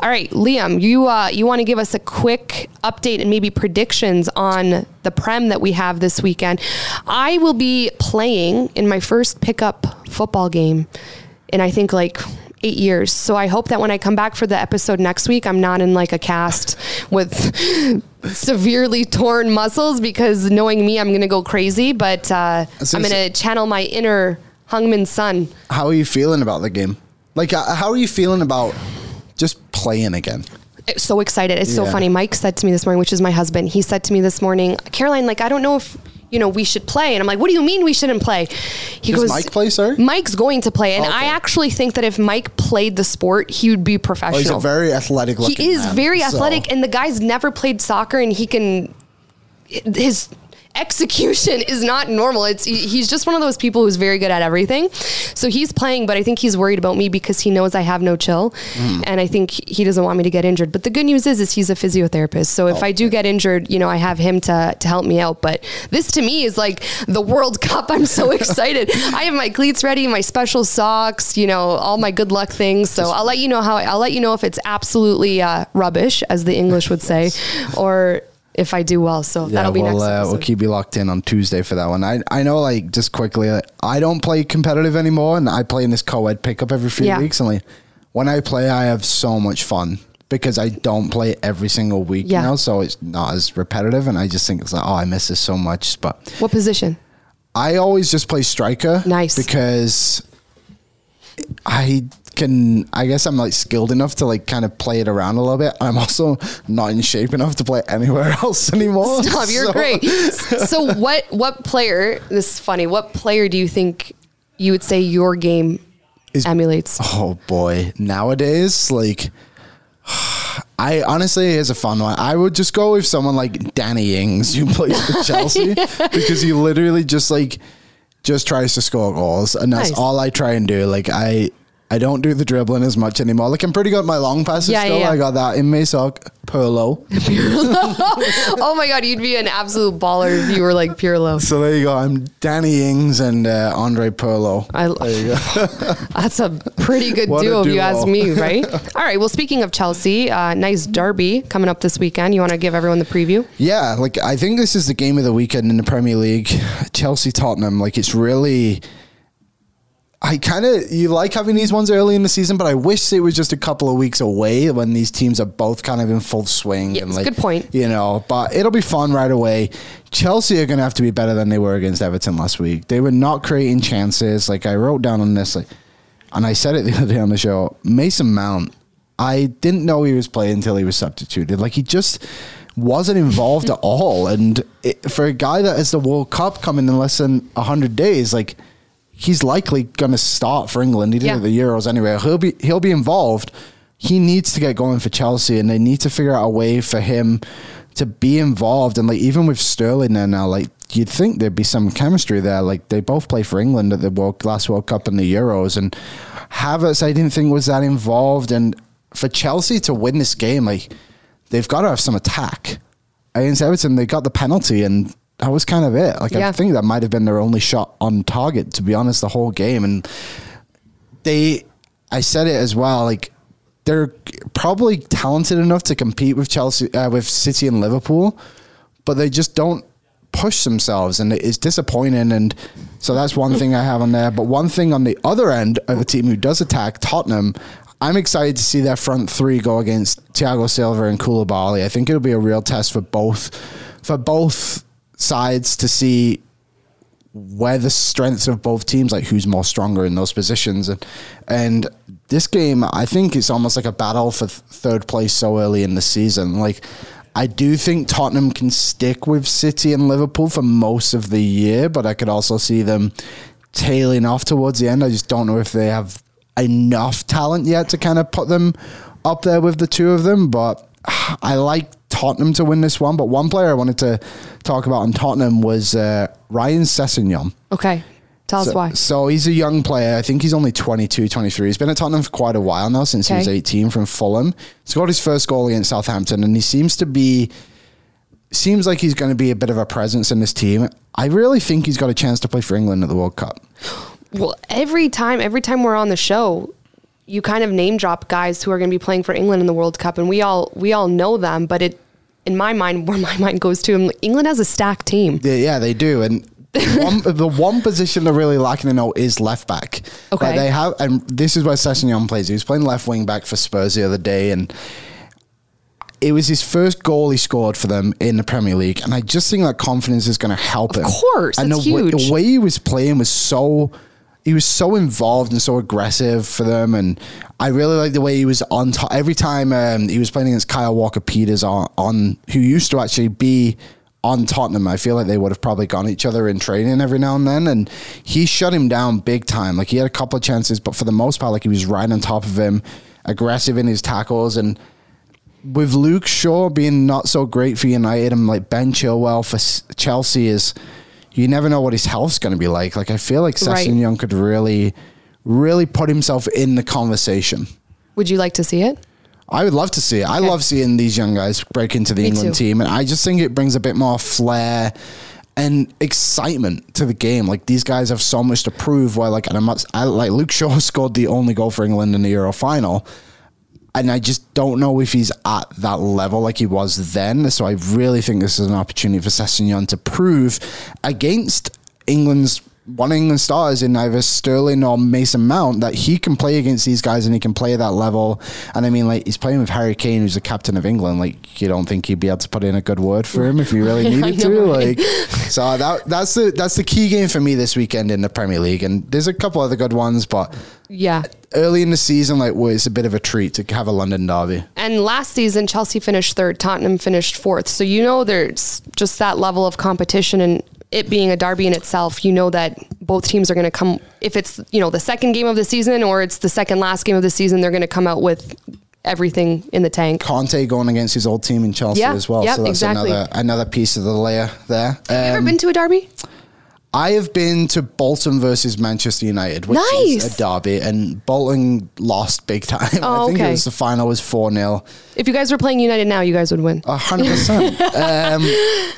All right, Liam, you uh, you want to give us a quick update and maybe predictions on the prem that we have this weekend? I will be playing in my first pickup football game in I think like eight years. So I hope that when I come back for the episode next week, I'm not in like a cast with severely torn muscles because knowing me, I'm going to go crazy. But uh, I'm going to channel my inner Heung-min Son. How are you feeling about the game? Like, uh, how are you feeling about just playing again? Uh, so excited. It's so funny. Mike said to me this morning, which is my husband, he said to me this morning, Caroline, like, I don't know if, you know, we should play. And I'm like, what do you mean we shouldn't play? He Does Mike play, sir? Mike's going to play. And Okay. I actually think that if Mike played the sport, he would be Oh, professional. he's a very athletic. looking he is man, very so- athletic. And the guy's never played soccer and he can, his execution is not normal. It's he's just one of those people who's very good at everything. So he's playing, but I think he's worried about me because he knows I have no chill, Mm. and I think he doesn't want me to get injured. But the good news is, is he's a physiotherapist. So if I do get injured, you know, I have him to to help me out. But this to me is like the World Cup. I'm so excited. I have my cleats ready, my special socks, you know, all my good luck things. So I'll let you know how I'll let you know if it's absolutely uh, rubbish, as the English would say, or if I do well. So Yeah, that'll be we'll, next. uh, we'll keep you locked in on Tuesday for that one. I I know, like, just quickly, like, I don't play competitive anymore, and I play in this co-ed pickup every few Yeah. weeks. And like, when I play, I have so much fun because I don't play every single week Yeah. now, so it's not as repetitive. And I just think it's like, oh, I miss this so much. But What position? I always just play striker. Nice. Because I can, I guess I'm like skilled enough to like kind of play it around a little bit. I'm also not in shape enough to play anywhere else anymore. Stop, you're So- great. So what what player this is funny, what player do you think you would say your game Is- emulates? Oh boy, nowadays, like, I honestly, here's a fun one. I would just go with someone like Danny Ings, who plays for Chelsea, because he literally just like just tries to score goals, and that's Nice. all I try and do. Like, I I don't do the dribbling as much anymore. Like I'm pretty good at my long passes Yeah, still. yeah. I got that in me. So Pirlo. oh my god, you'd be an absolute baller if you were like Pirlo. So there you go. I'm Danny Ings and uh, Andre Pirlo. I, There you go. That's a pretty good What a duo, if you duo. ask me, right? All right. Well, speaking of Chelsea, uh, nice derby coming up this weekend. You want to give everyone the preview? Yeah, like I think this is the game of the weekend in the Premier League. Chelsea Tottenham. Like it's really. I kind of you like having these ones early in the season, but I wish it was just a couple of weeks away when these teams are both kind of in full swing. Yeah, and like, good point. You know, but it'll be fun right away. Chelsea are going to have to be better than they were against Everton last week. They were not creating chances. Like I wrote down on this, like, and I said it the other day on the show. Mason Mount. I didn't know he was playing until he was substituted. Like he just wasn't involved at all. And it, for a guy that has the World Cup coming in less than hundred days, like he's likely going to start for England. He did Yeah. at the Euros anyway. He'll be he'll be involved. He needs to get going for Chelsea, and they need to figure out a way for him to be involved. And like even with Sterling there now, like you'd think there'd be some chemistry there. Like they both play for England at the World, last World Cup and the Euros, and Havertz I didn't think was that involved. And for Chelsea to win this game, like they've got to have some attack. Against Everton, they got the penalty, and that was kind of it. Like Yeah. I think that might have been their only shot on target, to be honest, the whole game. And they, I said it as well, like they're probably talented enough to compete with Chelsea, uh, with City and Liverpool, but they just don't push themselves, and it's disappointing. And so that's one thing I have on there. But one thing on the other end of a team who does attack Tottenham. I'm excited to see their front three go against Thiago Silva and Koulibaly. I think it'll be a real test for both for both sides to see where the strengths of both teams, like who's more stronger in those positions. And, and this game, I think it's almost like a battle for third place so early in the season. Like, I do think Tottenham can stick with City and Liverpool for most of the year, but I could also see them tailing off towards the end. I just don't know if they have enough talent yet to kind of put them up there with the two of them. But I like Tottenham to win this one. But one player I wanted to talk about in Tottenham was uh, Ryan Sessegnon. Okay. Tell us why. so he's a young player. I think he's only 22, 23. He's been at Tottenham for quite a while now, since he was 18 from Fulham. He Scored his first goal against Southampton, and he seems to be seems like he's going to be a bit of a presence in this team. I really think he's got a chance to play for England at the World Cup. Well, every time, every time we're on the show, you kind of name drop guys who are going to be playing for England in the World Cup, and we all we all know them. But it, in my mind, where my mind goes to, England has a stacked team. Yeah, yeah, they do. And the one, the one position they're really lacking to know is left back. Okay. Like, they have, and this is where Sessegnon plays. He was playing left wing back for Spurs the other day, and it was his first goal he scored for them in the Premier League. And I just think that confidence is going to help him. Of course, and that's the, huge. the way he was playing was so. He was so involved and so aggressive for them, and I really like the way he was on top. Every time um, he was playing against Kyle Walker Peters on, on who used to actually be on Tottenham, I feel like they would have probably gone each other in training every now and then, and he shut him down big time. Like he had a couple of chances, but for the most part, like he was right on top of him, aggressive in his tackles, and with Luke Shaw being not so great for United and like Ben Chilwell for Chelsea is you never know what his health's going to be like. Like I feel like Right. Sessegnon could really, really put himself in the conversation. Would you like to see it? I would love to see it. I love seeing these young guys break into the Me England too. team, and I just think it brings a bit more flair and excitement to the game. Like these guys have so much to prove. Where like, and I'm not, I, like Luke Shaw scored the only goal for England in the Euro final, and I just don't know if he's at that level like he was then. So I really think this is an opportunity for Sessegnon to prove against England's one of England stars in either Sterling or Mason Mount that he can play against these guys and he can play at that level. And I mean, like he's playing with Harry Kane, who's the captain of England. Like you don't think he'd be able to put in a good word for him if he really needed to. Like so that that's the that's the key game for me this weekend in the Premier League. And there's a couple other good ones, but Yeah. early in the season, like well, it's a bit of a treat to have a London derby. And last season, Chelsea finished third, Tottenham finished fourth. So you know there's just that level of competition and it being a derby in itself, you know that both teams are going to come, if it's, you know, the second game of the season or it's the second last game of the season, they're going to come out with everything in the tank. Conte going against his old team in Chelsea Yeah, as well. yep, so that's exactly. another another piece of the layer there. Have you ever Um, been to a derby? I have been to Bolton versus Manchester United, which is Nice. a derby, and Bolton lost big time. Oh, I think okay. it was the final was 4 0. If you guys were playing United now, you guys would win. A hundred percent. Um,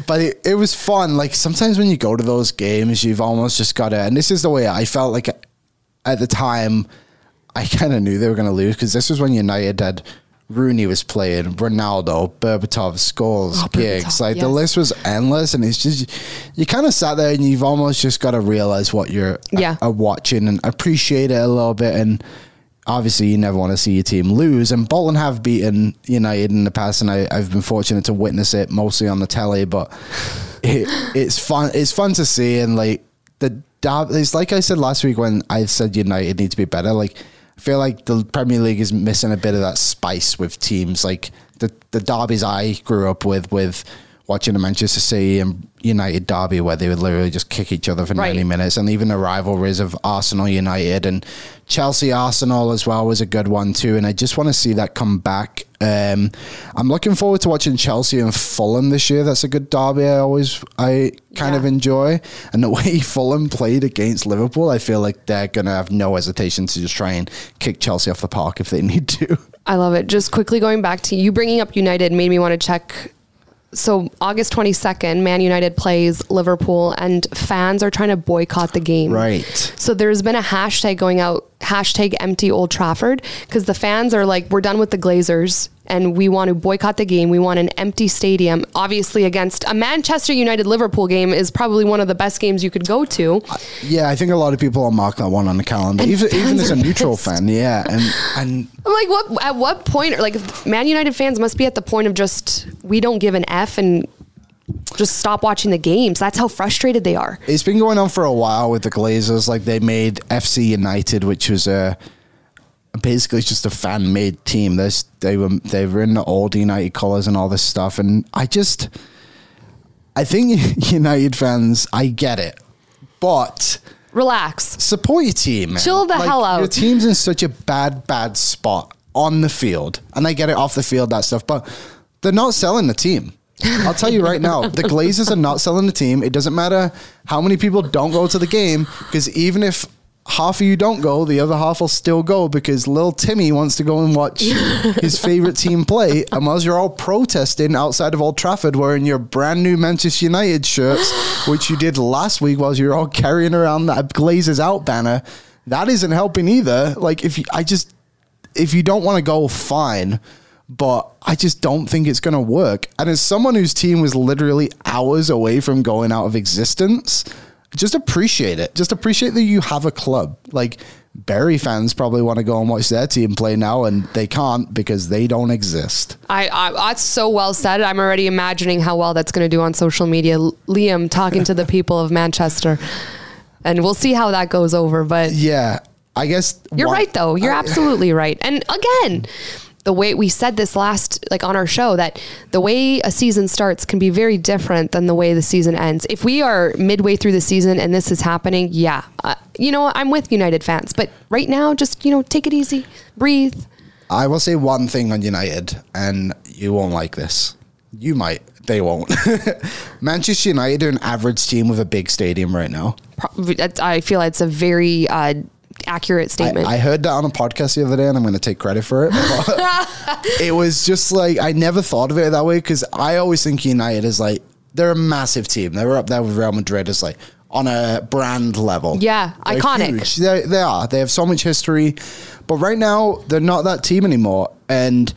but it, it was fun. Like sometimes when you go to those games, you've almost just got to. And this is the way I felt like at the time. I kind of knew they were going to lose because this was when United had Rooney was playing, Ronaldo, Berbatov, Scholes, Oh, Giggs. Berbatov, Like the list was endless, and it's just you kind of sat there and you've almost just got to realize what you're uh, Yeah. are watching and appreciate it a little bit and obviously you never want to see your team lose and Bolton have beaten United in the past and I, I've been fortunate to witness it mostly on the telly but it, it's fun it's fun to see and like the it's like I said last week when I said United need to be better like I feel like the Premier League is missing a bit of that spice with teams. Like the the derbies I grew up with with watching the Manchester City and United derby where they would literally just kick each other for Right. 90 minutes and even the rivalries of Arsenal United and Chelsea Arsenal as well was a good one too and I just want to see that come back um, I'm looking forward to watching Chelsea and Fulham this year that's a good derby I always I kind of enjoy and the way Fulham played against Liverpool I feel like they're gonna have no hesitation to just try and kick Chelsea off the park if they need to I love it. Just quickly going back to you bringing up United made me want to check. So August 22nd, Man United plays Liverpool and fans are trying to boycott the game. right So there's been a hashtag going out, hashtag empty Old Trafford, because the fans are like, we're done with the Glazers and we want to boycott the game. We want an empty stadium. Obviously, against a Manchester United Liverpool game is probably one of the best games you could go to. yeah I think a lot of people will mark that one on the calendar And even, even as a neutral pissed. fan yeah and and I'm like, what? At what point? Like, Man United fans must be at the point of just we don't give an f and just stop watching the games. That's how frustrated they are. It's been going on for a while with the Glazers. Like they made FC United, which was a basically just a fan made team. There's, they were they were in the old United colours and all this stuff, and I just I think United fans, I get it, but Relax. support your team. Man. Chill the hell out. Your team's in such a bad, bad spot on the field, and I get it off the field that stuff, but they're not selling the team. I'll tell you right now, the Glazers are not selling the team. It doesn't matter how many people don't go to the game because even if half of you don't go, the other half will still go because little Timmy wants to go and watch his favorite team play. And whilst you're all protesting outside of Old Trafford wearing your brand new Manchester United shirts, which you did last week whilst you're all carrying around that Glazers out banner, that isn't helping either. Like if you, I just if you don't want to go, fine. But I just don't think it's going to work. And as someone whose team was literally hours away from going out of existence, just appreciate it. Just appreciate that you have a club. Like Bury fans probably want to go and watch their team play now, and they can't because they don't exist. I, I that's so well said. I'm already imagining how well that's going to do on social media. Liam talking to the people of Manchester, and we'll see how that goes over. But Yeah, I guess You're one- right, though. You're I- absolutely right. And again, the way we said this last, like on our show, that the way a season starts can be very different than the way the season ends. If we are midway through the season and this is happening, yeah, uh, you know, I'm with United fans. But right now, just you know, take it easy, breathe. I will say one thing on United, and you won't like this. You might. They won't. Manchester United are an average team with a big stadium right now. Pro- I feel it's a very uh, accurate statement. I, I heard that on a podcast the other day, and I'm going to take credit for it. It was just like I never thought of it that way because I always think United is like they're a massive team. They were up there with Real Madrid as like on a brand level. Yeah, They're iconic. They, they are. They have so much history, but right now they're not that team anymore, and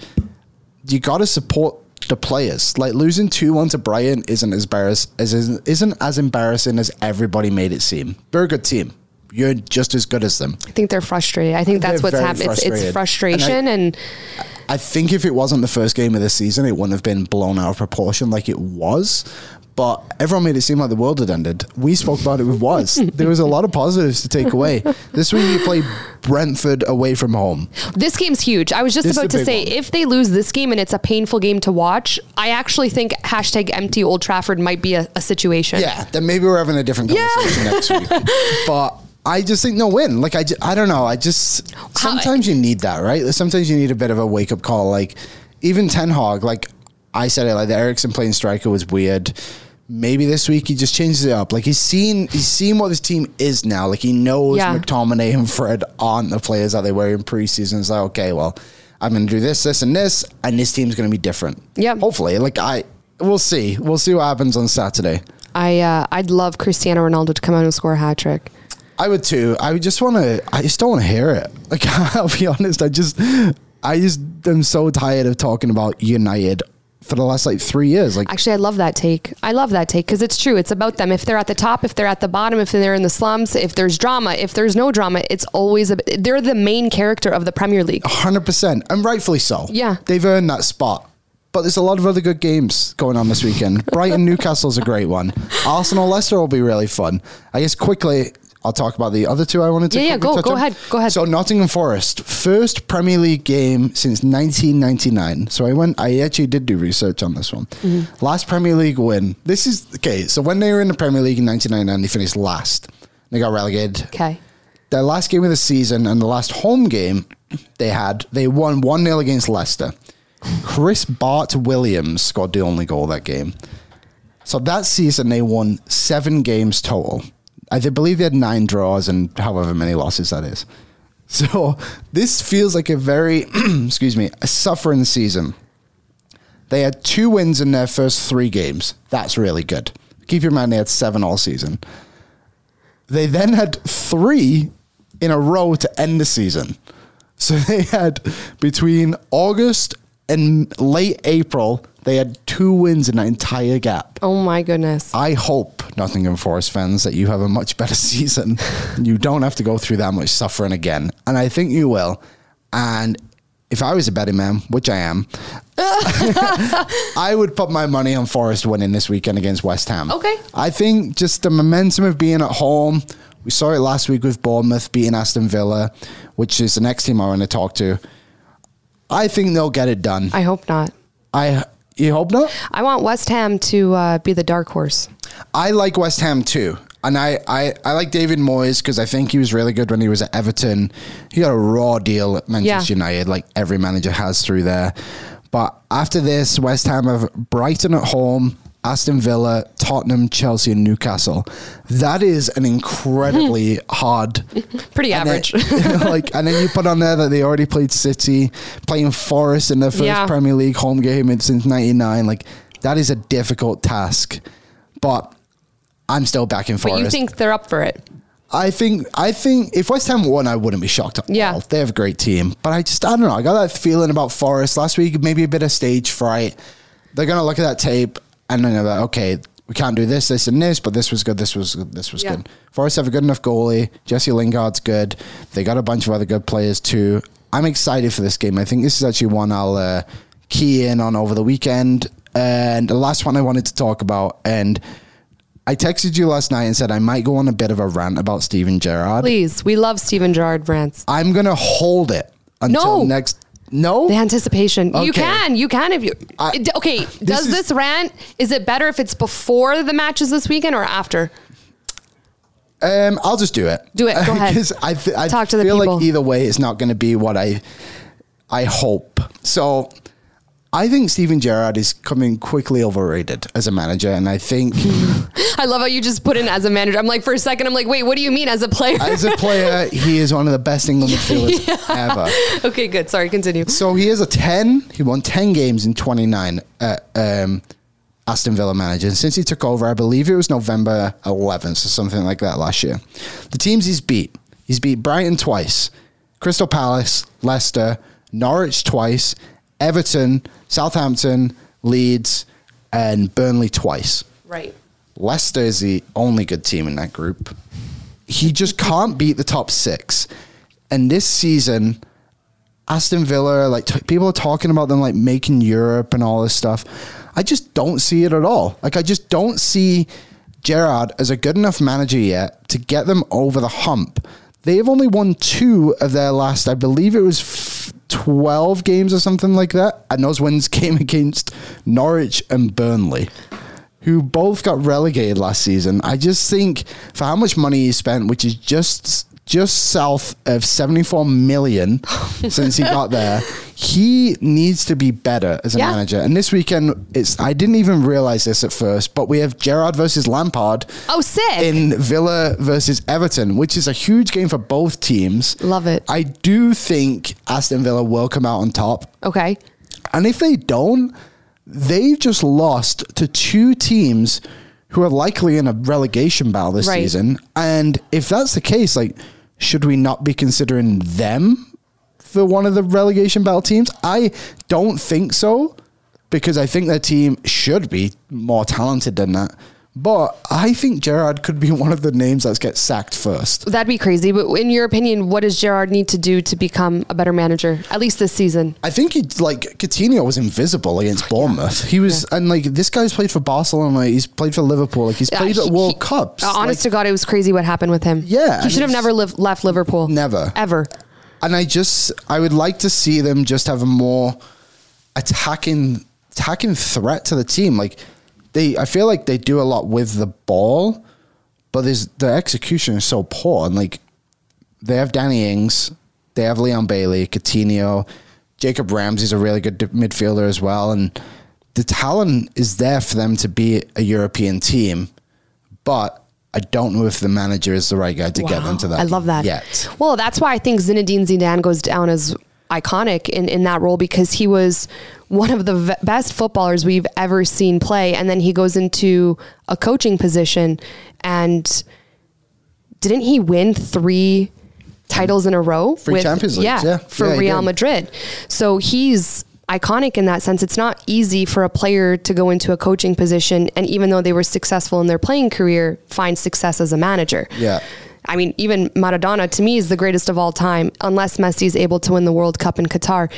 you got to support the players. Like losing two one to Brighton isn't as embarrass as isn't as embarrassing as everybody made it seem. They're a good team. You're just as good as them. I think they're frustrated. I think that's They're what's happening. It's, it's frustration and, I think if it wasn't the first game of the season, it wouldn't have been blown out of proportion like it was. But everyone made it seem like the world had ended. We spoke about it with was. there was a lot of positives to take away. This week you play Brentford away from home. This game's huge. I was just This about to say, one. if they lose this game and it's a painful game to watch, I actually think hashtag empty Old Trafford might be a, a situation. Yeah, then maybe we're having a different conversation next week. But I just think no win. Like I, ju- I don't know. I just sometimes you need that, right? Sometimes you need a bit of a wake up call. Like even Ten Hag, like I said it, like the Eriksen playing striker was weird. maybe this week he just changes it up. Like he's seen he's seen what this team is now. Like he knows Yeah. McTominay and Fred aren't the players that they were in preseason. It's like, okay, well, I'm gonna do this, this, and this, and this team's gonna be different. Yep. Hopefully. Like I we'll see. We'll see what happens on Saturday. I uh, I'd love Cristiano Ronaldo to come out and score a hat trick. I would too. I would just want to. I just don't want to hear it. Like I'll be honest. I just, I just am so tired of talking about United for the last like three years. Like Actually, I love that take. I love that take because it's true. It's about them. If they're at the top, if they're at the bottom, if they're in the slums, if there's drama, if there's no drama, it's always a, they're the main character of the Premier League. hundred percent, and rightfully so. Yeah. they've earned that spot. But there's a lot of other good games going on this weekend. Brighton Newcastle's a great one. Arsenal Leicester will be really fun. I guess quickly. I'll talk about the other two I wanted to. Yeah, yeah, go- go on. ahead, go ahead. So Nottingham Forest, first Premier League game since 1999. So I went. I actually did do research on this one. Mm-hmm. Last Premier League win. This is okay. So when they were in the Premier League in 1999, they finished last. They got relegated Okay. their last game of the season and the last home game they had, they won 1 0 against Leicester. Chris Bart Williams scored the only goal that game. So that season, they won seven games total. I believe they had nine draws and however many losses that is. So this feels like a very, excuse me, a suffering season. They had two wins in their first three games. That's really good. Keep in mind they had seven all season. They then had three in a row to end the season. So they had between August and late April, they had two wins in that entire gap. Oh my goodness. I hope, Nottingham Forest fans, that you have a much better season. you don't have to go through that much suffering again. And I think you will. And if I was a betting man, which I am, I would put my money on Forest winning this weekend against West Ham. Okay. I think just the momentum of being at home. We saw it last week with Bournemouth beating Aston Villa, which is the next team I want to talk to. I think they'll get it done. I hope not. I you hope not. I want West Ham to uh, be the dark horse. I like West Ham too. And I, I, I like David Moyes because I think he was really good when he was at Everton. He got a raw deal at Manchester Yeah. United, like every manager has through there. But after this, West Ham have Brighton at home, Aston Villa, Tottenham, Chelsea, and Newcastle. That is an incredibly hard. Pretty and then- average. like, and then you put on there that they already played City, playing Forest in their first Yeah. Premier League home game since '99. Like, that is a difficult task. But I'm still backing but Forest. you think they're up for it? I think I think if West Ham won, I wouldn't be shocked at Yeah. all. They have a great team, but I just I don't know. I got that feeling about Forest last week. Maybe a bit of stage fright. They're gonna look at that tape and they're like, okay, we can't do this, this, and this, but this was good. This was good. This was Yeah. good. Forest have a good enough goalie. Jesse Lingard's good. They got a bunch of other good players too. I'm excited for this game. I think this is actually one I'll uh, key in on over the weekend. And the last one I wanted to talk about and. I texted you last night and said I might go on a bit of a rant about Steven Gerrard. Please, we love Steven Gerrard rants. I'm gonna hold it until No. next. No, The anticipation. You can. You can if you. I- okay. does is- this rant? Is it better if it's before the matches this weekend or after? um, I'll just do it. Do it. Go ahead. 'Cause I, th- I Talk to the feel people. like either way, it's not going to be what I I hope. So I think Steven Gerrard is coming quickly overrated as a manager, and I think I love how you just put in as a manager. I'm like, for a second, I'm like, wait, what do you mean as a player? as a player, he is one of the best England midfielders ever. okay, good. Sorry, continue. So he is a 10. He won 10 games in 29 at um, Aston Villa manager. And since he took over, I believe it was November 11th or something like that last year. The teams he's beat, he's beat Brighton twice, Crystal Palace, Leicester, Norwich twice, Everton, Southampton, Leeds, and Burnley twice. Right. Leicester is the only good team in that group. He just can't beat the top six. And this season, Aston Villa, like t- people are talking about them like making Europe and all this stuff. I just don't see it at all. Like I just don't see Gerrard as a good enough manager yet to get them over the hump. They've only won two of their last, I believe it was f- 12 games or something like that. And those wins came against Norwich and Burnley who both got relegated last season. I just think for how much money he spent, which is just just south of 74 million since he got there. He needs to be better as a Yeah. manager. And this weekend, it's I didn't even realize this at first, but we have Gerrard versus Lampard Oh, sick. in Villa versus Everton, which is a huge game for both teams. Love it. I do think Aston Villa will come out on top. okay. And if they don't, they've just lost to two teams who are likely in a relegation battle this Right. season. And if that's the case, like, should we not be considering them for one of the relegation battle teams? I don't think so because I think their team should be more talented than that. But I think Gerrard could be one of the names that gets sacked first. That'd be crazy. But in your opinion, what does Gerrard need to do to become a better manager, at least this season? I think he like Coutinho was invisible against Bournemouth. He was, and like this guy's played for Barcelona. He's played for Liverpool. Like he's Uh, played he- at World he- Cups. uh, honest Like, to God, it was crazy what happened with him. Yeah, He should have never left Liverpool. Never. Ever. and I just, I would like to see them just have a more attacking, attacking threat to the team. Like they, I feel like they do a lot with the ball, but there's the execution is so poor. And like they have Danny Ings, they have Leon Bailey, Coutinho, Jacob Ramsey's a really good midfielder as well, and the talent is there for them to be a European team, but I don't know if the manager is the right guy to get them to that. I love that. Yet. Well, that's why I think Zinedine Zidane goes down as iconic in, in that role because he was one of the v- best footballers we've ever seen play. And then he goes into a coaching position and didn't he win three titles in a row? Three Champions Leagues, yeah. For Yeah, Real. Madrid. So he's iconic in that sense. It's not easy for a player to go into a coaching position and even though they were successful in their playing career, find success as a manager. Yeah. I mean, even Maradona to me is the greatest of all time, unless Messi is able to win the World Cup in Qatar.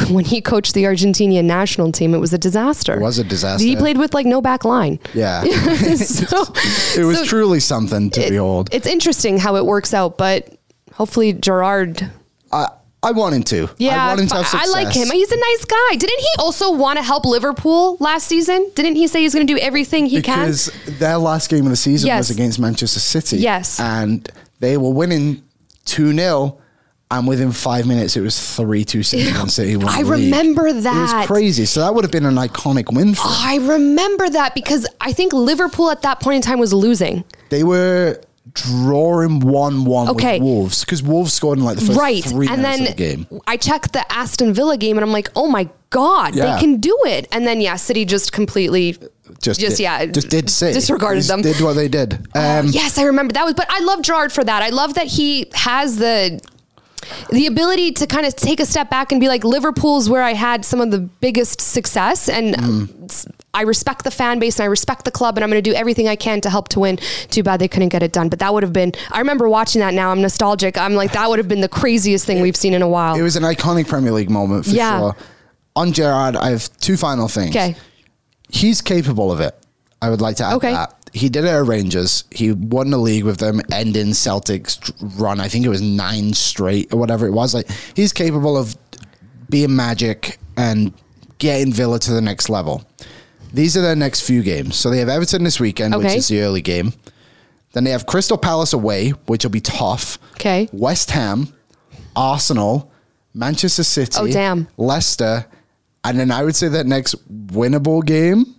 When he coached the Argentinian national team, it was a disaster. It was a disaster. He played with like no back line. Yeah. so, it was so truly something to it- behold. It's interesting how it works out, but hopefully Gerrard. I, I want him to. Yeah, I want him to have I like him. He's a nice guy. Didn't he also want to help Liverpool last season? Didn't he say he's going to do everything he because can? Because their last game of the season Yes. was against Manchester City. Yes. And they were winning 2 0. And within five minutes, it was 3 2 City. and City I the league. remember It that. was crazy. So that would have been an iconic win for. I remember that because I think Liverpool at that point in time was losing. They were drawing 1 1 Okay. with Wolves because Wolves scored in like the first right. three And minutes then of the game. I checked the Aston Villa game and I'm like, oh my God, Yeah. they can do it. And then, yeah, City just completely, Just, just, did, yeah, just did say disregarded Just them. Did what they did. Um, yes, I remember that was, but I love Gerrard for that. I love that he has the, the ability to kind of take a step back and be like, Liverpool's where I had some of the biggest success. And Mm. I respect the fan base and I respect the club and I'm going to do everything I can to help to win. Too bad they couldn't get it done. But that would have been, I remember watching that now. I'm nostalgic. I'm like, that would have been the craziest thing we've seen in a while. It was an iconic Premier League moment for Yeah. sure. On Gerrard, I have two final things. Okay. He's capable of it. I would like to add Okay. that. He did it at Rangers. He won the league with them, ending Celtic's run. I think it was nine straight or whatever it was. Like he's capable of being magic and getting Villa to the next level. These are their next few games. So they have Everton this weekend, which is the early game. Then they have Crystal Palace away, which will be tough. Okay. West Ham, Arsenal, Manchester City, Oh, damn. Leicester, and then I would say that next winnable game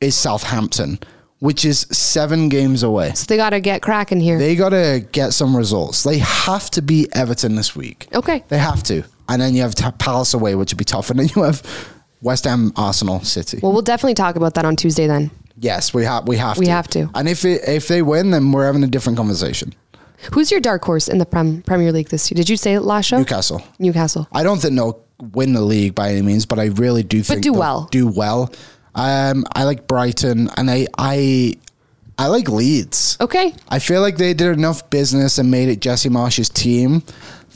is Southampton, which is seven games away. so they got to get cracking here. They got to get some results. They have to beat Everton this week. Okay. They have to. And then you have Palace away, which would be tough. And then you have West Ham, Arsenal, City. well, we'll definitely talk about that on Tuesday then. yes, we have. We have. We to. have to. And if it, if they win, then we're having a different conversation. Who's your dark horse in the Prem- Premier League this year? Did you say it last show? Newcastle. Newcastle. I don't think they'll win the league by any means, but I really do think but do they'll well. Do well. Um, I like Brighton, and I I I like Leeds. Okay. I feel like they did enough business and made it Jesse Marsch's team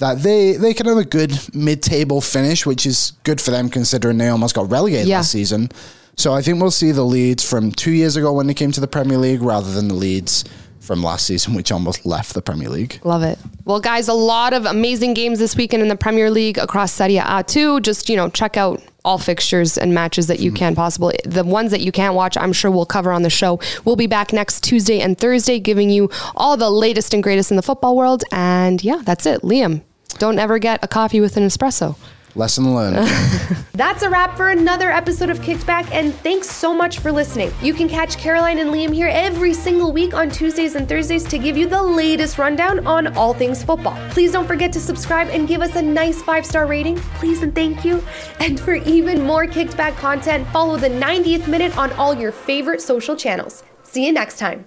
that they they can have a good mid-table finish, which is good for them considering they almost got relegated Yeah. last season. So I think we'll see the Leeds from two years ago when they came to the Premier League, rather than the Leeds from last season, which almost left the Premier League. Love it. Well, guys, a lot of amazing games this weekend in the Premier League across Serie A too. Just, you know, check out all fixtures and matches that you hmm. can possible. The ones that you can't watch, I'm sure we'll cover on the show. We'll be back next Tuesday and Thursday, giving you all the latest and greatest in the football world. And yeah, that's it. Liam, don't ever get a coffee with an espresso. Lesson learned. That's a wrap for another episode of Kicked Back, and thanks so much for listening. You can catch Caroline and Liam here every single week on Tuesdays and Thursdays to give you the latest rundown on all things football. Please don't forget to subscribe and give us a nice five star rating, please and thank you. And for even more Kicked Back content, follow the 90th minute on all your favorite social channels. See you next time.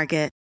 Market.